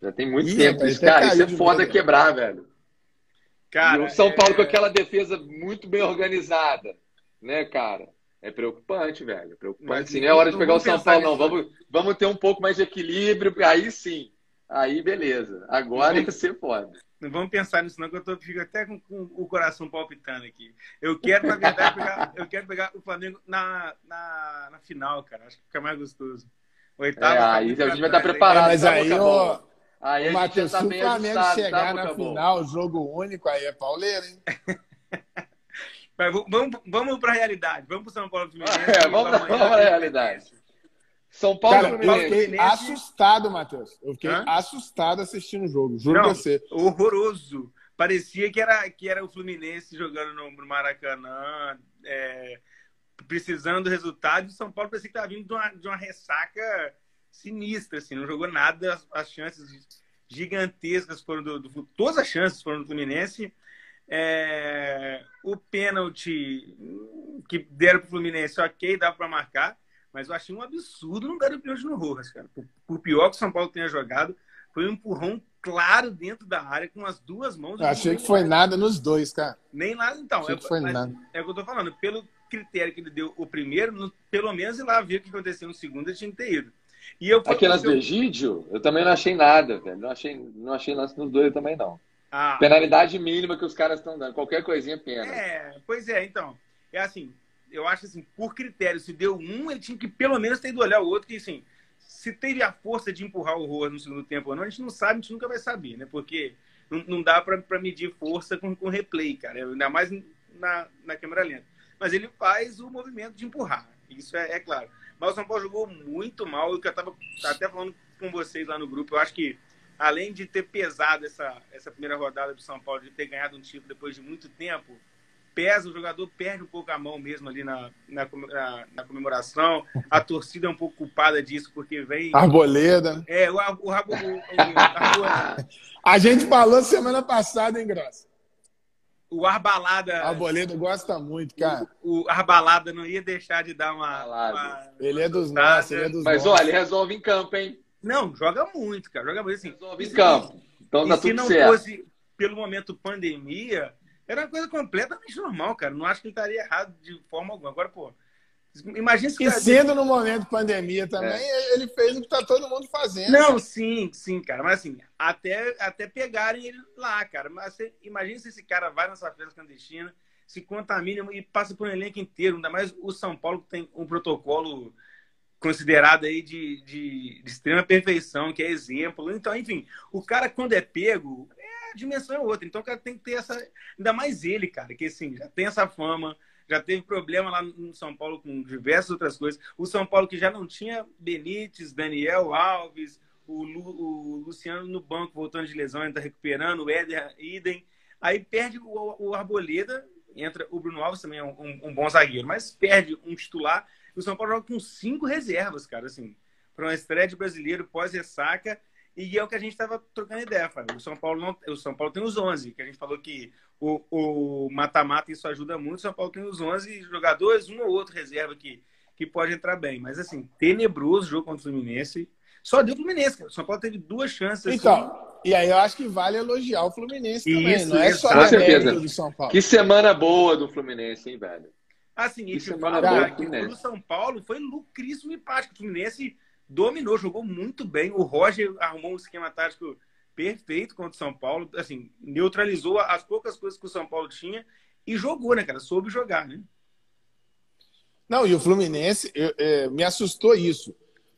Já tem muito Ih, tempo. Isso, cara, isso é foda medo, quebrar, velho. Cara, e o São é... Paulo com aquela defesa muito bem organizada, né, cara? É preocupante, velho. É preocupante. Sim, não é hora de pegar o São Paulo, não. Vamos, vamos ter um pouco mais de equilíbrio, aí sim. Aí, beleza. Agora ia ser foda. Não vamos pensar nisso, não, que eu tô, fico até com, com, o coração palpitando aqui. Eu quero, na verdade, pegar, eu quero pegar o Flamengo na, na, na final, cara. Acho que fica mais gostoso. Oitava. É, aí a gente vai estar preparado. É, mas tá aí, ó, aí Matheus, tá se o Flamengo chegar tá, na final, jogo único, aí é pauleiro, hein? Mas vamos, vamos para a realidade. Vamos para o São Paulo Fluminense. É, vamos, vamos para a realidade. São Paulo Cara, eu fiquei assustado, Matheus. Eu fiquei Hã? assustado assistindo o jogo, juro Não, você. Horroroso. Parecia que era, que era o Fluminense jogando no Maracanã, é, precisando do resultado. E o São Paulo parecia que estava vindo de uma, de uma ressaca sinistra, assim, não jogou nada. As, as chances gigantescas foram do, do, Todas as chances foram do Fluminense. É, o pênalti que deram para o Fluminense, ok, dava para marcar. Mas eu achei um absurdo não dar o pênalti no Rojas, cara. Por, por, pior que o São Paulo tenha jogado, foi um empurrão claro dentro da área com as duas mãos. Eu achei que foi nada nos dois, cara. Nem nada, então. Achei é, que foi nada. é o que eu tô falando. Pelo critério que ele deu o primeiro, no, pelo menos ir lá ver o que aconteceu no segundo, ele tinha que ter ido. E eu, Aquelas do Egídio, eu também não achei nada, velho. Não achei, não achei lance nos dois também, não. Ah, Penalidade mínima que os caras estão dando. Qualquer coisinha pena. É, pois é, então. É assim, eu acho assim, por critério, se deu um, ele tinha que pelo menos ter ido olhar o outro, que assim, se teve a força de empurrar o Roa no segundo tempo ou não, a gente não sabe, a gente nunca vai saber, né? Porque não, não dá para medir força com, com replay, cara, ainda mais na, na câmera lenta. Mas ele faz o movimento de empurrar, isso é, é claro. Mas o São Paulo jogou muito mal. Eu estava até falando com vocês lá no grupo. Eu acho que, além de ter pesado essa, essa primeira rodada do São Paulo, de ter ganhado um título depois de muito tempo, pesa, o jogador perde um pouco a mão mesmo ali na, na, na, comemoração. A torcida é um pouco culpada disso, porque vem. Arboleda. É, o, o, o, o A gente falou semana passada, hein, Graça? O Arbalada. Arboleda gosta muito, cara. O, o Arbalada não ia deixar de dar uma. uma ele é dos nossos, ele é dos Mas nossos. olha, ele resolve em campo, hein? Não, joga muito, cara. Joga muito assim. Resolve em campo. Então tá e tudo se não certo. fosse pelo momento pandemia, era uma coisa completamente normal, cara. Não acho que ele estaria errado de forma alguma. Agora, pô, imagina se. E sendo no momento pandemia também, é. ele fez o que tá todo mundo fazendo. Não, cara. sim, sim, cara. Mas assim, até, até pegarem ele lá, cara. Mas você, imagina se esse cara vai nessa festa clandestina, se contamina e passa por um elenco inteiro. Ainda mais o São Paulo que tem um protocolo considerado aí de, de, de, extrema perfeição, que é exemplo. Então, enfim, o cara quando é pego, dimensão é outra. Então, o cara tem que ter essa... Ainda mais ele, cara, que assim, já tem essa fama, já teve problema lá no São Paulo com diversas outras coisas. O São Paulo que já não tinha Benítez, Daniel Alves, o, Lu, o Luciano no banco voltando de lesão, ainda recuperando, o Éder, idem. Aí perde o, o Arboleda, entra o Bruno Alves também é um, um, bom zagueiro, mas perde um titular o São Paulo joga com cinco reservas, cara, assim, para uma estreia de brasileiro pós-ressaca. E é o que a gente estava trocando ideia, Fábio. O São Paulo não, o São Paulo tem os 11, que a gente falou que o mata-mata isso ajuda muito. O São Paulo tem os 11 jogadores, um ou outro reserva que, que pode entrar bem. Mas assim, tenebroso o jogo contra o Fluminense. Só deu o Fluminense, cara. O São Paulo teve duas chances. Assim. Então, e aí eu acho que vale elogiar o Fluminense também. Isso, não é só com certeza. do São Paulo. Que semana boa do Fluminense, hein, velho? Assim, e Isso é falar maravilhoso, que né? o São Paulo foi lucríssimo e prático. O Fluminense dominou, jogou muito bem. O Roger arrumou um esquema tático perfeito contra o São Paulo. Assim, neutralizou as poucas coisas que o São Paulo tinha e jogou, né, cara? Soube jogar, né? Não, e o Fluminense, eu, é, me assustou isso.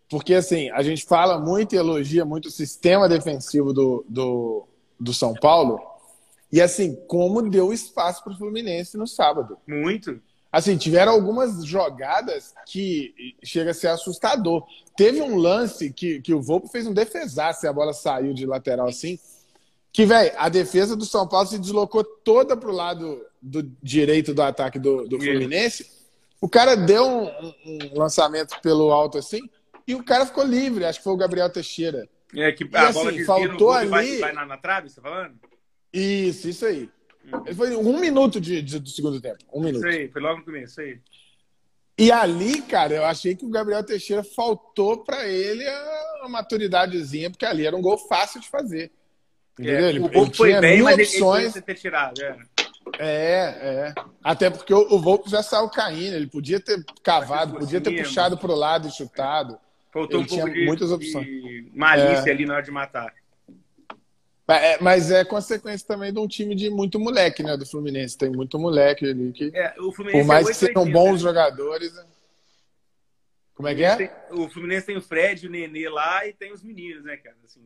Porque, assim, a gente fala muito e elogia muito o sistema defensivo do, do, do São Paulo. E, assim, como deu espaço para o Fluminense no sábado. Muito. Assim, tiveram algumas jogadas que chega a ser assustador. Teve um lance que, que o Volpe fez um defesaço e a bola saiu de lateral assim. Que, velho, a defesa do São Paulo se deslocou toda pro lado do direito do ataque do, do Fluminense. O cara deu um, um, lançamento pelo alto assim e o cara ficou livre. Acho que foi o Gabriel Teixeira. É, que E, a assim, bola faltou ali- vai, vai na, na trave, você tá falando? Isso, isso aí. Ele Foi um minuto de, de- do segundo tempo. Um minuto. Isso aí, foi logo no começo, isso aí. E ali, cara, eu achei que o Gabriel Teixeira faltou pra ele a, maturidadezinha, porque ali era um gol fácil de fazer. Entendeu? É, ele, o gol ele foi tinha bem, mas ele- ele opções. podia ter tirado. É. É, é. Até porque o, o Volpe já saiu caindo, ele podia ter cavado, podia ter puxado pro lado e chutado. Faltou Ele um pouco tinha de, muitas opções. de malícia É. ali na hora de matar. Mas é, mas é consequência também de um time de muito moleque, né? Do Fluminense. Tem muito moleque ali que, É, por mais é que sejam 880, bons né? jogadores. né? Como é que é? Tem- O Fluminense tem o Fred, o Nenê lá e tem os meninos, né, cara? Assim,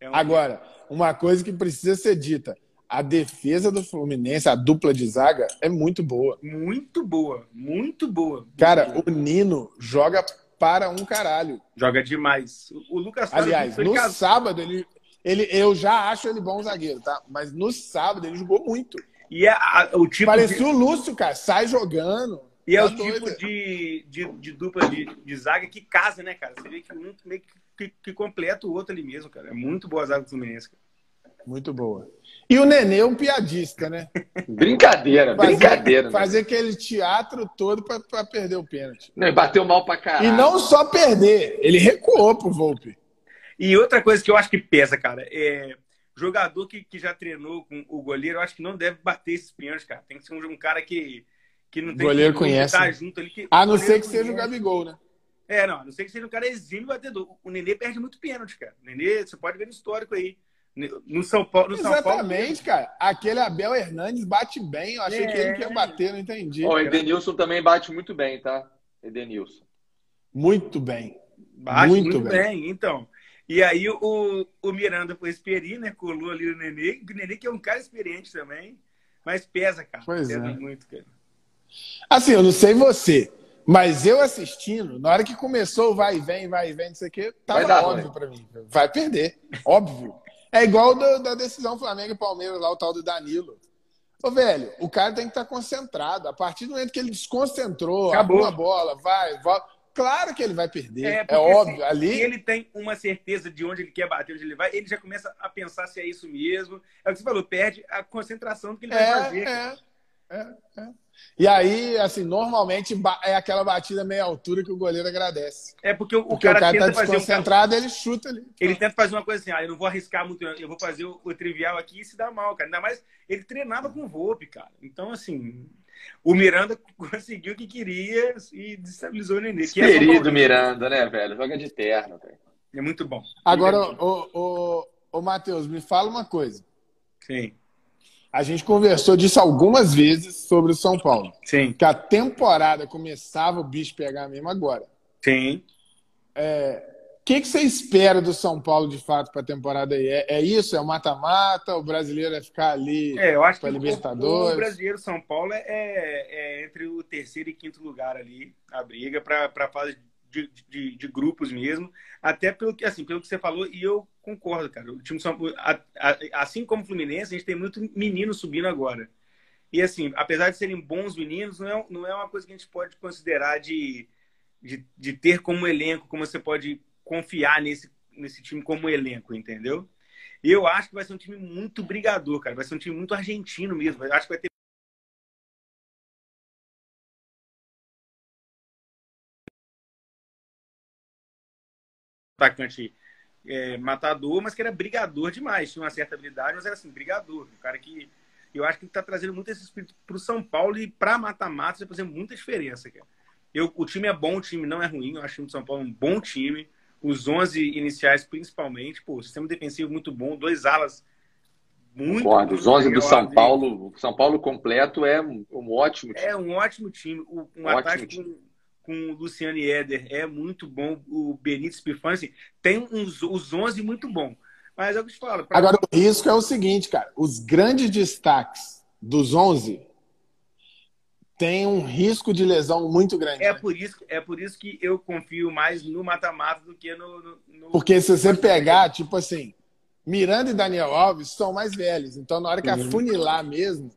é um- Agora, uma coisa que precisa ser dita: a defesa do Fluminense, a dupla de zaga, é muito boa. Muito boa, muito boa. Cara, o Nino joga para um caralho. Joga demais. O, Lucas Aliás, no cas- sábado, ele, ele, eu já acho ele bom zagueiro, tá? Mas no sábado ele jogou muito. E é a- o tipo Parecia de, o Lúcio, cara, sai jogando. e é Tá o tipo de, de, de dupla de, de zaga que casa, né, cara? Você vê que um meio que, que, que completa o outro ali mesmo, cara. É muito boa a zaga do Fluminense. Cara. Muito boa. E o Nenê é um piadista, né? Brincadeira, Fazer, brincadeira. né? fazer aquele teatro todo pra, pra perder o pênalti. Não, e bateu mal pra caralho. E não só perder, ele recuou pro Volpe. E outra coisa que eu acho que pesa, cara, é jogador que, que já treinou com o goleiro, eu acho que não deve bater esses pênaltis, cara. Tem que ser um, um cara que, que não tem Goleiro que conhece, estar né? junto ali. Que, A não ser que seja o. Gabigol, né? É, não, a não ser que seja um cara exímio batedor. O Nenê perde muito pênalti, cara. O Nenê, você pode ver no histórico aí. No São Paulo, no São Paulo Exatamente, cara. Aquele Abel Hernandes bate bem. Eu achei É. que ele que ia bater, não entendi. O Edenilson também bate muito bem, tá? Edenilson. Muito bem. Bate Muito muito, bem. bem. então. E aí o, o Miranda foi experiente, né? Colou ali o Nenê. O Nenê que é um cara experiente também. Mas pesa, cara. Pois pesa é. muito, cara. Assim, eu não sei você, Mas eu assistindo, na hora que começou vai e vem, vai e vem, não sei o quê, tava óbvio para mim. Vai perder, óbvio. É igual do, da decisão Flamengo e Palmeiras, lá o tal do Danilo. Ô, velho, o cara tem que estar tá concentrado. A partir do momento que ele desconcentrou, Acabou. a bola, vai, volta. Claro que ele vai perder. É, é óbvio. Se, ali... se ele tem uma certeza de onde ele quer bater, onde ele vai, ele já começa a pensar se é isso mesmo. É o que você falou, perde a concentração do que ele é, vai fazer. É, é, é. E aí, assim, normalmente é aquela batida meia altura que o goleiro agradece. É porque o, porque cara, o cara tá desconcentrado, um... ele chuta ali. Ele tenta fazer uma coisa assim, ah, eu não vou arriscar muito, eu vou fazer o, o trivial aqui e se dá mal, cara. Ainda mais, ele treinava com o Volpe, cara. Então, assim, o Miranda conseguiu o que queria e destabilizou o Nenê. Que é Miranda, né, velho? Joga de terno, velho. É muito bom. Agora, o, o, o Matheus, me fala uma coisa. Sim. A gente conversou disso algumas vezes sobre o São Paulo. Sim. Que a temporada começava o bicho pegar mesmo agora. Sim. É, que, que você espera do São Paulo de fato para a temporada aí? É, é, isso? É o mata-mata? O brasileiro é ficar ali é, eu acho que Libertadores? O, o brasileiro São Paulo é, é, é, entre o terceiro e quinto lugar ali, a briga para a fase de, de, de, grupos mesmo. Até pelo que, assim, pelo que você falou, e eu concordo, cara. O time São Paulo, assim como o Fluminense, a gente tem muito menino subindo agora. E assim, apesar de serem bons meninos, não é, não é uma coisa que a gente pode considerar de, de, de ter como elenco, como você pode confiar nesse, nesse time como elenco, entendeu? Eu acho que vai ser um time muito brigador, cara. Vai ser um time muito argentino mesmo. Eu acho que vai ter atacante é, matador, mas que era brigador demais. Tinha uma certa habilidade, mas era assim, brigador. Um cara que eu acho que está trazendo muito esse espírito para o São Paulo e para mata-mata vai fazer muita diferença. Cara. Eu, o time é bom, o time não é ruim. Eu acho o São Paulo um bom time. Os 11 iniciais, principalmente. Pô, sistema defensivo muito bom. Dois alas muito Concordo. Os 11 do São Paulo, o São Paulo completo é um, um ótimo time. É um ótimo time. Um, um ataque time. com com o Luciano Eder é muito bom. O Benítez Pifani, assim, tem uns, os 11 muito bom. Mas é o que eu te falo. Pra... Agora, o risco é o seguinte, cara. Os grandes destaques dos 11 têm um risco de lesão muito grande. É, né? por, isso, é por isso que eu confio mais no mata-mata do que no, no, no, Porque se você pegar, tipo assim, Miranda e Daniel Alves são mais velhos. Então, na hora que uhum. afunilar mesmo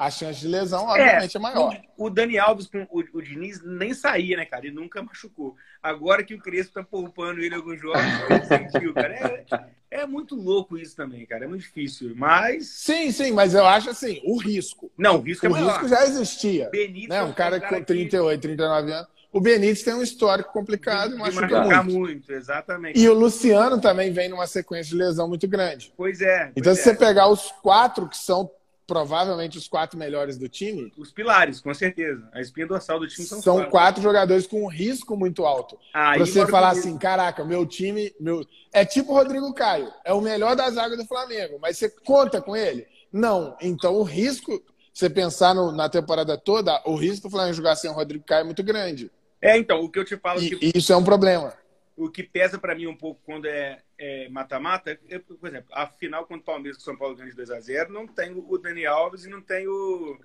a chance de lesão, obviamente, é, é maior. O, o, Dani Alves com o, o Diniz nem saía, né, cara? Ele nunca machucou. Agora que o Crespo tá poupando ele alguns jogos, ele sentiu, cara. É, é muito louco isso também, cara. É muito difícil. Mas. Sim, sim, mas eu acho assim, o risco. Não, o risco é o é O risco já existia. Benítez né? Um cara, cara com 38, 39 anos. O Benítez tem um histórico complicado, mas machuca muito. muito. Exatamente. E o Luciano também vem numa sequência de lesão muito grande. Pois é. Então, pois se é. você pegar os quatro que são provavelmente os quatro melhores do time. Os pilares, com certeza. A espinha dorsal do time são, são quatro. quatro jogadores com um risco muito alto. Ah, pra você falar assim, caraca, meu time. Meu... É tipo o Rodrigo Caio. É o melhor da zaga do Flamengo, mas você conta com ele? Não. Então o risco, você pensar no, na temporada toda, o risco do Flamengo jogar sem o Rodrigo Caio é muito grande. É, então, o que eu te falo. E, que... Isso é um problema o que pesa para mim um pouco quando é mata-mata, é, por exemplo, a final contra o Palmeiras que o São Paulo ganha de 2 a 0 não tem o Dani Alves e não tem o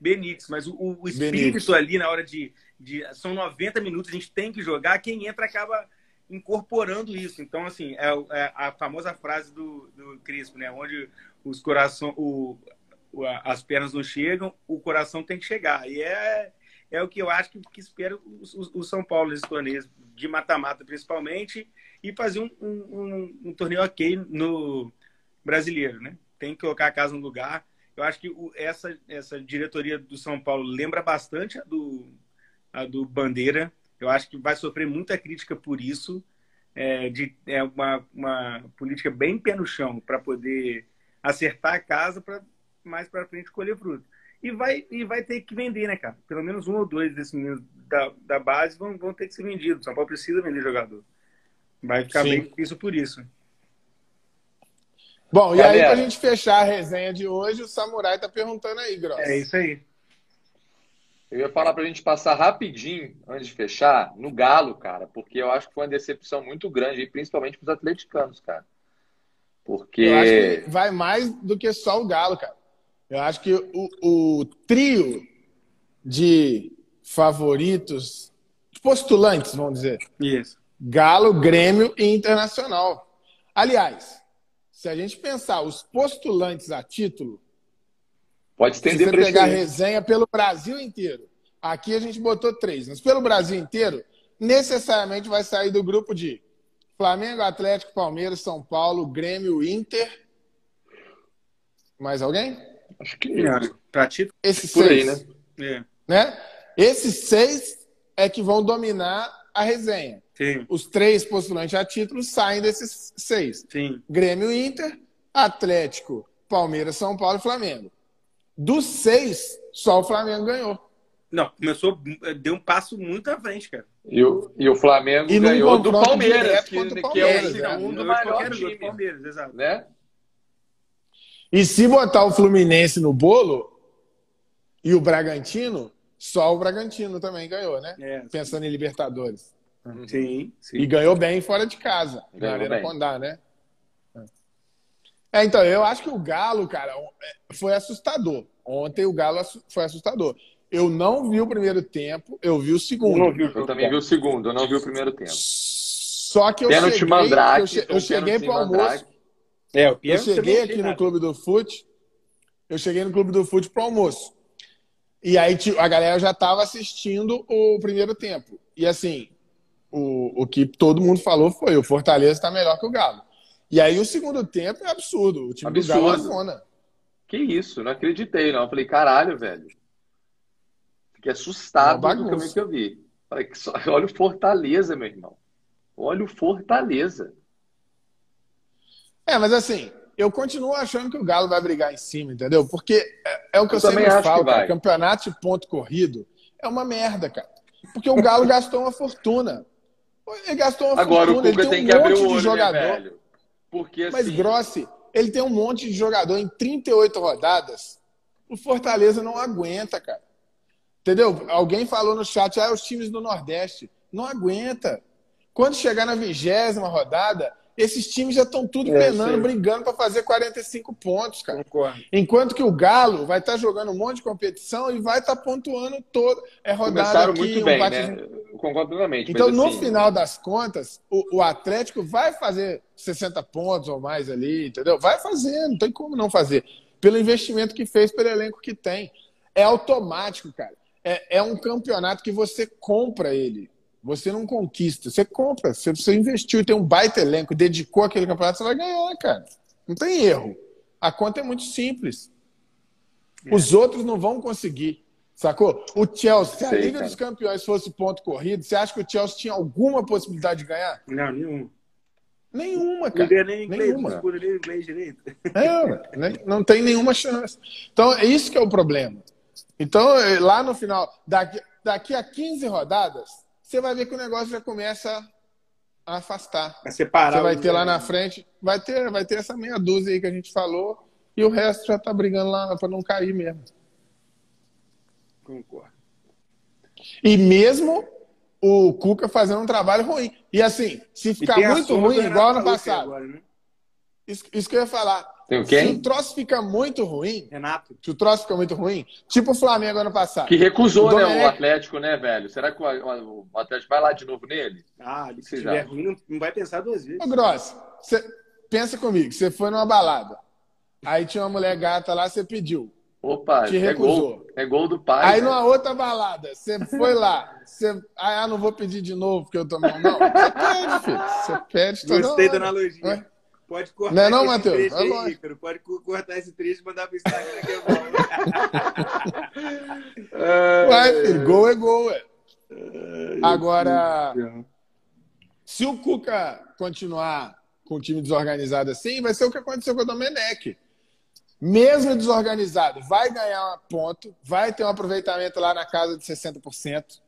Benítez, mas o, o espírito Benítez. ali na hora de, de. São 90 minutos, a gente tem que jogar, quem entra acaba incorporando isso. Então, assim, é, é a famosa frase do, do Crispo, né? Onde os coração, o, as pernas não chegam, o coração tem que chegar. E é, é o que eu acho que, que espera o, o, o São Paulo nesse torneio de mata-mata principalmente, e fazer um, um, um, torneio ok no brasileiro, né? Tem que colocar a casa no lugar. Eu acho que o, essa, essa diretoria do São Paulo lembra bastante a do, a do Bandeira. Eu acho que vai sofrer muita crítica por isso. É, de, é uma, uma política bem pé no chão para poder acertar a casa para mais para frente colher fruto. E vai, e vai ter que vender, né, cara? Pelo menos um ou dois desses meninos da, da base vão, vão ter que ser vendidos. São Paulo precisa vender jogador. Vai ficar Sim. bem difícil por isso. Bom, e aí, pra gente fechar a resenha de hoje, o Samurai tá perguntando aí, Gross. É isso aí. Eu ia falar pra gente passar rapidinho, antes de fechar, no Galo, cara, porque eu acho que foi uma decepção muito grande, principalmente pros atleticanos, cara. Porque. Eu acho que vai mais do que só o Galo, cara. Eu acho que o, o trio de favoritos postulantes, vamos dizer. Isso. Galo, Grêmio e Internacional. Aliás, se a gente pensar os postulantes a título, pode estender se você pegar a resenha pelo Brasil inteiro. Aqui a gente botou três, mas pelo Brasil inteiro, necessariamente vai sair do grupo de Flamengo, Atlético, Palmeiras, São Paulo, Grêmio, Inter. Mais alguém? Acho que é. Pra título. Esses Por seis. aí, né? É. né? Esses seis é que vão dominar a resenha. Sim. Os três postulantes a título saem desses seis. Sim. Grêmio Inter, Atlético, Palmeiras, São Paulo e Flamengo. Dos seis, só o Flamengo ganhou. Não, começou, deu um passo muito à frente, cara. E o, e o Flamengo E ganhou do Palmeiras, que, o que é o Palmeiras, né? segundo de maior time, Palmeiras, exato. né? E se botar o Fluminense no bolo e o Bragantino, só o Bragantino também ganhou, né? É. Pensando em Libertadores. Sim, sim. E ganhou bem fora de casa, Ganhou bem. Condá, né? É, então, eu acho que o Galo, cara, foi assustador. Ontem o Galo foi assustador. Eu não vi o primeiro tempo, eu vi o segundo. não vi o Eu também vi o segundo, eu não vi o primeiro tempo. Só que eu Pênalti cheguei, Mandrake. eu, che- eu cheguei pro almoço, Mandrake. É, o eu Pierre cheguei aqui no Clube do Fute, eu cheguei no Clube do Fute pro almoço. E aí a galera já tava assistindo o primeiro tempo. E assim, o, o que todo mundo falou foi, o Fortaleza tá melhor que o Galo. E aí o segundo tempo é absurdo, o time do Galo é Absurdo. zona. Que isso, não acreditei, não. Eu falei, caralho, velho. Fiquei assustado bagunça. caminho que eu vi. Falei, olha o Fortaleza, meu irmão. Olha o Fortaleza. É, mas assim, eu continuo achando que o Galo vai brigar em cima, entendeu? Porque é, é o que eu, Eu sempre falo, cara. Campeonato de ponto corrido é uma merda, cara. Porque o Galo gastou uma fortuna. Ele gastou uma Agora o fortuna, ele Cuca tem tem um que abrir monte o de olho, jogador. né, velho? Porque Mas assim, Grossi, ele tem um monte de jogador em 38 rodadas. O Fortaleza não aguenta, cara. Entendeu? Alguém falou no chat, ah, os times do Nordeste. Não aguenta. Quando chegar na vigésima rodada, esses times já estão tudo É, penando, sim. brigando para fazer 45 pontos, cara. Concordo. Enquanto que o Galo vai estar jogando um monte de competição e vai estar pontuando todo. É rodada começaram aqui, muito um bem, bate- né? Eu concordo plenamente. Então, no assim, final das contas, o, o Atlético vai fazer 60 pontos ou mais ali, entendeu? Vai fazer, não tem como não fazer. Pelo investimento que fez, pelo elenco que tem. É automático, cara. É, é um campeonato que você compra ele. Você não conquista, você compra. Se você investiu e tem um baita elenco, dedicou aquele campeonato, você vai ganhar, cara. Não tem erro. A conta é muito simples. Os outros não vão conseguir. Sacou? O Chelsea, se a Liga cara. dos Campeões fosse ponto corrido, você acha que o Chelsea tinha alguma possibilidade de ganhar? Não, nenhum. Nenhuma, Não cara. ganha nem inglês, Nenhuma. não nem inglês direito. É, não tem nenhuma chance. Então, é isso que é o problema. Então, é, lá no final, daqui, daqui a 15 rodadas, você vai ver que o negócio já começa a afastar. Pra separar. Você vai ter lá na frente, vai ter, vai ter essa meia dúzia aí que a gente falou, e o resto já tá brigando lá para não cair mesmo. Concordo. E mesmo o Cuca fazendo um trabalho ruim. E assim, se ficar muito ruim, igual ano passado, Agora, né? isso, isso que eu ia falar. Tem o Se o troço fica muito ruim, Renato. se o troço fica muito ruim, tipo o Flamengo ano passado. Que recusou, O né, Domenech- o Atlético, né, velho? Será que o, o- o Atlético vai lá de novo nele? Ah, se Você tiver ruim, não, não vai pensar duas vezes. Ô, Grossi, você pensa comigo, você foi numa balada. Aí tinha uma mulher gata lá, você pediu. Opa, Te é recusou. gol, é gol do pai. Aí velho. numa outra balada, você foi lá, você. Ah, não vou pedir de novo, porque eu tomei um. Não, você pede, filho. Você pede toda Gostei da analogia. Ué? Pode cortar Não é não, esse trecho É aí. Ícaro. Pode co- cortar esse trecho e mandar pro Instagram que é bom. É, Ué, filho, gol é gol, ué. Agora, se o Cuca continuar com o time desorganizado assim, vai ser o que aconteceu com o Domenech. Mesmo desorganizado, vai ganhar ponto, vai ter um aproveitamento lá na casa de 60%,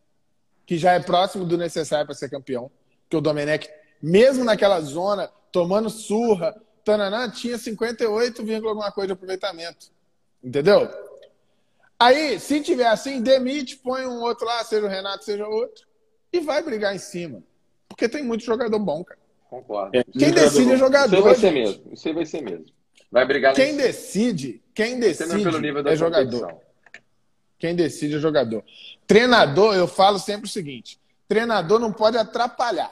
que já é próximo do necessário para ser campeão. Que o Domenech, mesmo naquela zona, tomando surra, tananã, tinha 58, vírgula alguma coisa de aproveitamento. Entendeu? Aí, se tiver assim, demite, põe um outro lá, seja o Renato, seja outro, e vai brigar em cima. Porque tem muito jogador bom, cara. Concordo. É. Quem decide é jogador. Isso aí vai ser mesmo. Isso aí vai ser mesmo. Vai brigar Quem decide, quem decide é jogador. competição. Quem decide é jogador. Treinador, eu falo sempre o seguinte: treinador não pode atrapalhar.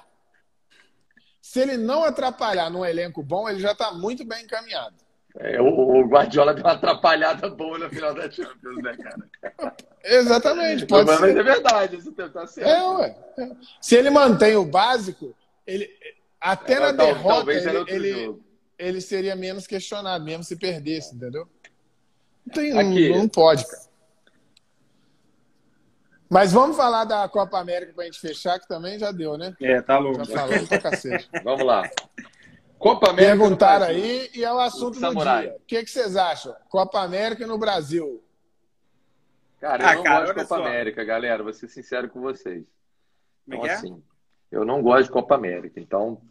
Se ele não atrapalhar num elenco bom, ele já está muito bem encaminhado. É, o, Guardiola deu uma atrapalhada boa no final da Champions, né, cara? Exatamente, pode Mas ser. é verdade, isso tá certo. É, ué. Se ele mantém o básico, ele, até é, na tal, derrota ele, ele, ele, seria menos questionado, mesmo se perdesse, entendeu? Tem, Aqui. Não, não pode, cara. Mas vamos falar da Copa América para a gente fechar, que também já deu, né? É, tá louco. Já falamos pra cacete. vamos lá. Copa América. Perguntaram aí e é o assunto o do dia. O que, que vocês acham? Copa América no Brasil. Cara, eu ah, não cara, gosto de Copa só. América, galera. Vou ser sincero com vocês. Então, é? assim, eu não gosto de Copa América. Então,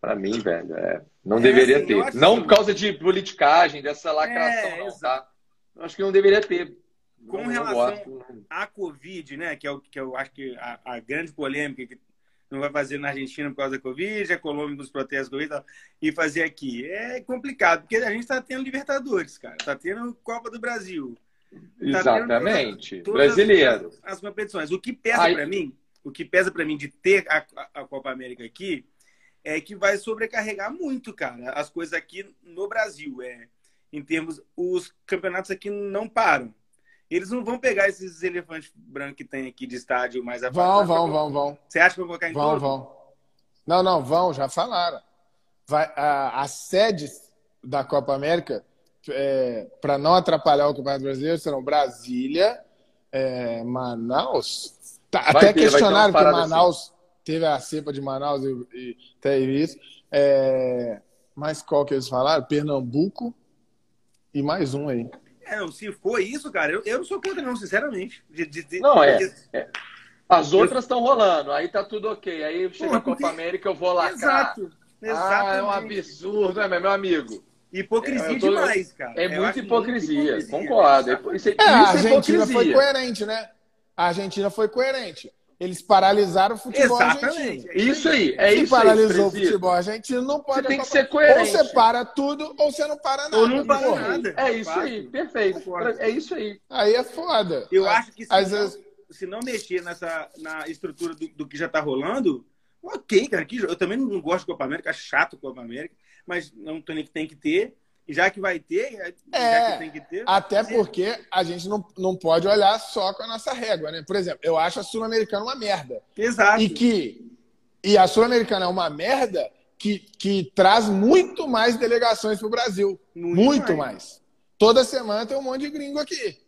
para mim, velho, é, não é, deveria assim, ter. Não por causa de politicagem, dessa lacração, é, não, tá? Eu acho que não deveria ter. Com não, relação não à Covid, né? Que é o que eu acho que a, a grande polêmica que não vai fazer na Argentina por causa da Covid, a Colômbia com os protestos Covid e, fazer aqui. É complicado, porque a gente está tendo Libertadores, cara. Está tendo Copa do Brasil. Tá Exatamente. Todas Brasileiro. As, as, competições. O que pesa para mim, o que pesa para mim de ter a, a, Copa América aqui é que vai sobrecarregar muito, cara, as coisas aqui no Brasil. É, em termos, os campeonatos aqui não param. Eles não vão pegar esses elefantes brancos que tem aqui de estádio mais afastado. Vão, vão, vão, vão. Você acha que vão colocar em Vão, todo? vão. Não, não, vão, já falaram. Vai, a, as sedes da Copa América, é, para não atrapalhar o Campeonato Brasileiro, serão Brasília, é, Manaus. Tá, até ter, questionaram que Manaus assim. Teve a cepa de Manaus e, e teve isso. É, mas qual que eles falaram? Pernambuco e mais um aí. É, se for isso, cara, eu, eu não sou contra, não, sinceramente. De, de, de, não, é, é. As outras estão rolando, aí tá tudo ok. Aí chega a Copa América, eu vou lá. Exato. Exatamente. Ah, é um absurdo, né, meu amigo? Hipocrisia tô... demais, cara. É muita hipocrisia, hipocrisia, concordo. Isso, é, é, a Argentina foi coerente, né? A Argentina foi coerente. Eles paralisaram o futebol Exatamente. argentino. Isso aí, é Se isso paralisou o futebol argentino, não pode. Você tem que ser coerente. Ou você para tudo, ou você não para nada. Ou não para porra. nada. É isso aí, perfeito. É isso aí. Aí é foda. Eu acho que se, Às não, vezes... se não mexer nessa, na estrutura do, do que já tá rolando, ok, cara. eu também não gosto de Copa América, é chato Copa América, mas não tem, tem que ter já que vai ter, é, tem que ter. Até porque a gente não, não pode olhar só com a nossa régua, né? Por exemplo, eu acho a Sul-Americana uma merda. Exato. E que e a Sul-Americana é uma merda que, que traz muito mais delegações para o Brasil. Muito, muito mais. mais. Toda semana tem um monte de gringo aqui.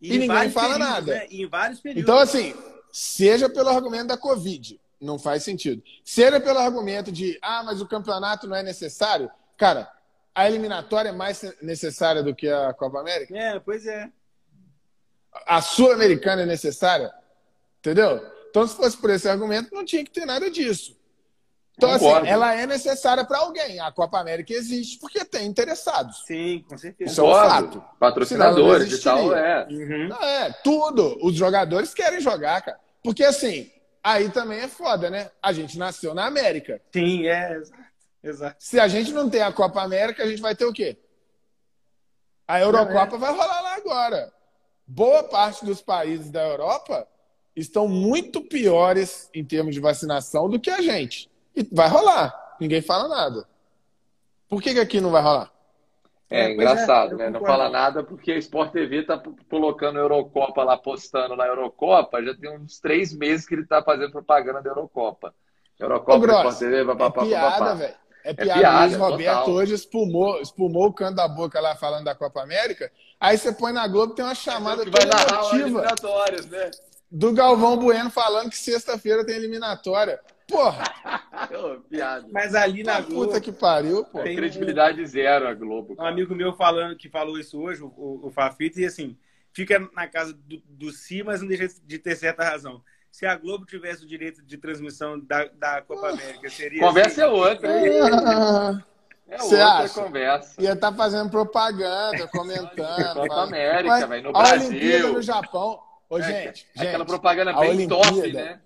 E, e ninguém fala períodos, nada. Né? em vários períodos. Então, assim, seja pelo argumento da Covid, não faz sentido. Seja pelo argumento de, ah, mas o campeonato não é necessário. Cara, a eliminatória é mais necessária do que a Copa América? É, pois é. A Sul-Americana é necessária? Entendeu? Então, se fosse por esse argumento, não tinha que ter nada disso. Então, assim, Concordo. assim, ela é necessária para alguém. A Copa América existe porque tem interessados. Sim, com certeza. Isso é um fato. Patrocinadores e tal, é. Uhum. É, tudo. Os jogadores querem jogar, cara. Porque, assim, aí também é foda, né? A gente nasceu na América. Sim, é. Exato. Se a gente não tem a Copa América, a gente vai ter o quê? A Eurocopa é. vai rolar lá agora. Boa parte dos países da Europa estão muito piores em termos de vacinação do que a gente. E vai rolar. Ninguém fala nada. Por que, que aqui não vai rolar? É, é engraçado, é, né? Não fala nada porque a Sport TV tá colocando a Eurocopa lá, postando na Eurocopa. Já tem uns três meses que ele tá fazendo propaganda da Eurocopa. Eurocopa, Ô, Sport TV, papapá, é piada, velho. É, é piada. É piada Luiz Roberto total. hoje espumou, espumou o canto da boca lá falando da Copa América. Aí você põe na Globo tem uma chamada que vai narrar né? do Galvão Bueno falando que sexta-feira tem eliminatória. Porra! piada. Mas ali na Globo. Puta que pariu, pô. Tem credibilidade um... zero a Globo. Cara. Um amigo meu falando que falou isso hoje, o, o, o Fafito, e assim, fica na casa do, do Si, mas não deixa de ter certa razão se a Globo tivesse o direito de transmissão da, da Copa América, seria. Conversa assim? é outra. É Você outra acha? conversa. Ia estar tá fazendo propaganda, comentando. Copa América, vai no a Brasil. A Olimpíada no Japão. Ô, gente, é, gente, aquela propaganda bem Olimpíada, top, né?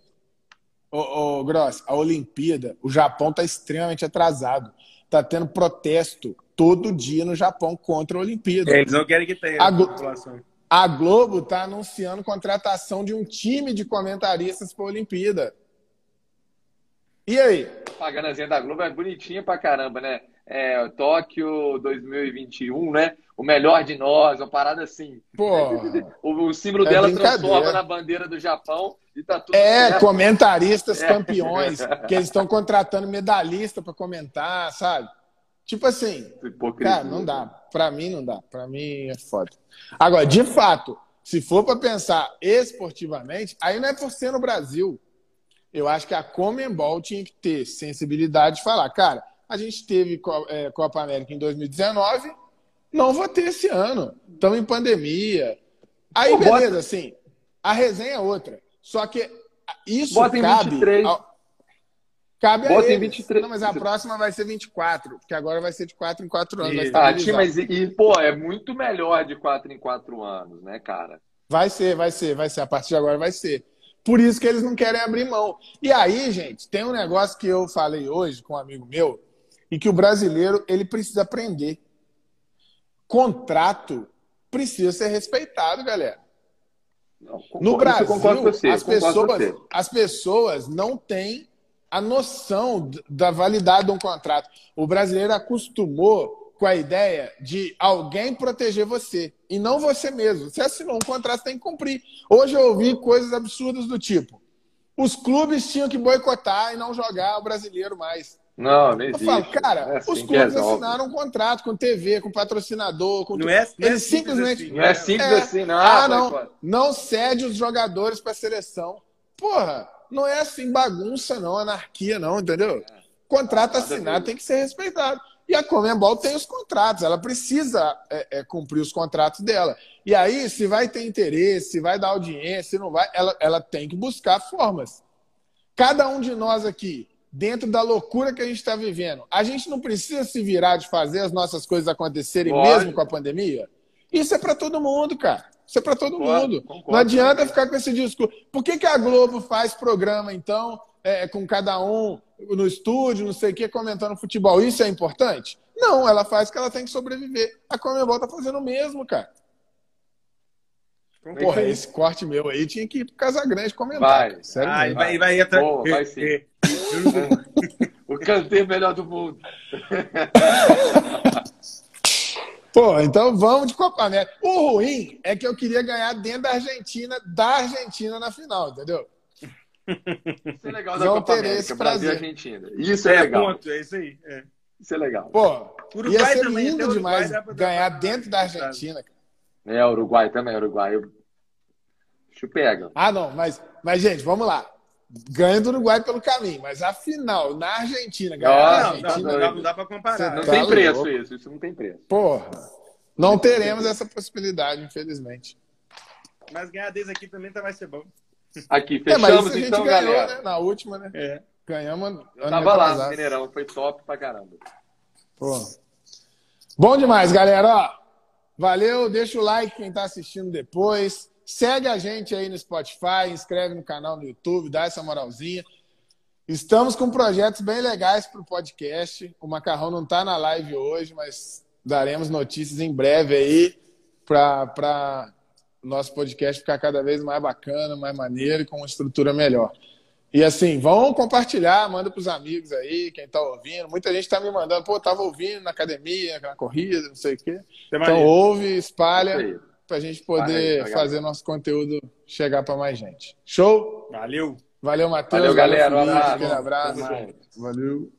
Ô, ô, Gross, a Olimpíada, o Japão está extremamente atrasado. Está tendo protesto todo dia no Japão contra a Olimpíada. Eles não querem que tenha a, população. A Globo está anunciando contratação de um time de comentaristas para a Olimpíada. E aí? A propaganda da Globo é bonitinha pra caramba, né? É, Tóquio 2021, né? O melhor de nós, uma parada assim. Pô, o, o símbolo é dela transforma na bandeira do Japão e tá tudo É, certo. comentaristas é. campeões, que eles estão contratando medalhista para comentar, sabe? Tipo assim, Hipocrisia. cara, não dá. Para mim não dá. Para mim é foda. Agora, de fato, se for para pensar esportivamente, aí não é por ser no Brasil eu acho que a Comembol tinha que ter sensibilidade de falar, cara, a gente teve é, Copa América em 2019, não vou ter esse ano. Estamos em pandemia. Aí, Pô, beleza, bota... assim, a resenha é outra. Só que isso bota cabe. Em 23. Ao... Cabe bota a eles. em 23. Não, mas a próxima vai ser 24, porque agora vai ser de 4 em 4 anos. Ah, mas e, pô, é muito melhor de 4 em 4 anos, né, cara? Vai ser, vai ser, vai ser. A partir de agora vai ser. Por isso que eles não querem abrir mão. E aí, gente, tem um negócio que eu falei hoje com um amigo meu e que o brasileiro ele precisa aprender. Contrato precisa ser respeitado, galera. Não, concordo, no Brasil, você, as, pessoas, as pessoas não têm a noção da validade de um contrato. O brasileiro acostumou com a ideia de alguém proteger você e não você mesmo. Você assinou um contrato, você tem que cumprir. Hoje eu ouvi coisas absurdas do tipo: os clubes tinham que boicotar e não jogar o brasileiro mais. Não, não existe. Eu falo, cara, é assim os clubes assinaram um contrato com TV, com patrocinador, com não é, não é Eles simplesmente assim, não é simples é, assim, não. Ah, não, não cede os jogadores para a seleção. Porra, não é assim bagunça não, anarquia não, entendeu? Contrato assinado tem que ser respeitado. E a Comembol tem os contratos, ela precisa é, é, cumprir os contratos dela. E aí, se vai ter interesse, se vai dar audiência, se não vai, ela, ela tem que buscar formas. Cada um de nós aqui, dentro da loucura que a gente está vivendo, a gente não precisa se virar de fazer as nossas coisas acontecerem mesmo com a pandemia? Isso é para todo mundo, cara. Isso é para todo concordo, mundo. Concordo, não adianta ficar com esse discurso. Por que, que a Globo faz programa, então, é, com cada um no estúdio, não sei o que, comentando futebol. Isso é importante? Não, ela faz que ela tem que sobreviver. A Comebol tá fazendo o mesmo, cara. Porra, esse corte meu aí tinha que ir pro Casagrande comentar. Vai. Sério ah, vai, vai, vai, Pô, vai sim. o canteiro melhor do mundo. Pô, então vamos de Copa América. O ruim é que eu queria ganhar dentro da Argentina, da Argentina na final, entendeu? Isso é legal da Não Copa América, Brasil e Argentina. Isso é, é legal. Ponto, é isso aí. É. Isso é legal. Pô, Uruguai ia ser também, lindo demais ganhar dentro da Argentina. Cara. É, Uruguai também, Uruguai. Deixa eu pegar. Ah, não, mas, mas, gente, vamos lá. Ganha do Uruguai pelo caminho, mas a final na Argentina, ganhar não, Argentina, não, não, não, dá pra comparar. Não tá tem preço louco. isso, isso não tem preço. Porra, não teremos essa possibilidade, infelizmente. Mas ganhar desde aqui também tá, vai ser bom. Aqui, fechamos é, mas a gente então, ganhou, galera. Né? Na última, né? É. Ganhamos. Eu tava lá no Mineirão, foi top pra caramba. Pô. Bom demais, galera. Ó, valeu, deixa o like quem tá assistindo depois. Segue a gente aí no Spotify, inscreve no canal no YouTube, dá essa moralzinha. Estamos com projetos bem legais para o podcast. O Macarrão não está na live hoje, mas daremos notícias em breve aí para o nosso podcast ficar cada vez mais bacana, mais maneiro e com uma estrutura melhor. E assim, vão compartilhar, manda para os amigos aí, quem está ouvindo. Muita gente está me mandando, pô, estava ouvindo na academia, na corrida, não sei o quê. É então ouve, espalha, para a gente poder aí, fazer nosso conteúdo chegar para mais gente. Show? Valeu! Valeu, Matheus. Valeu, galera. Valeu, um abraço. Valeu.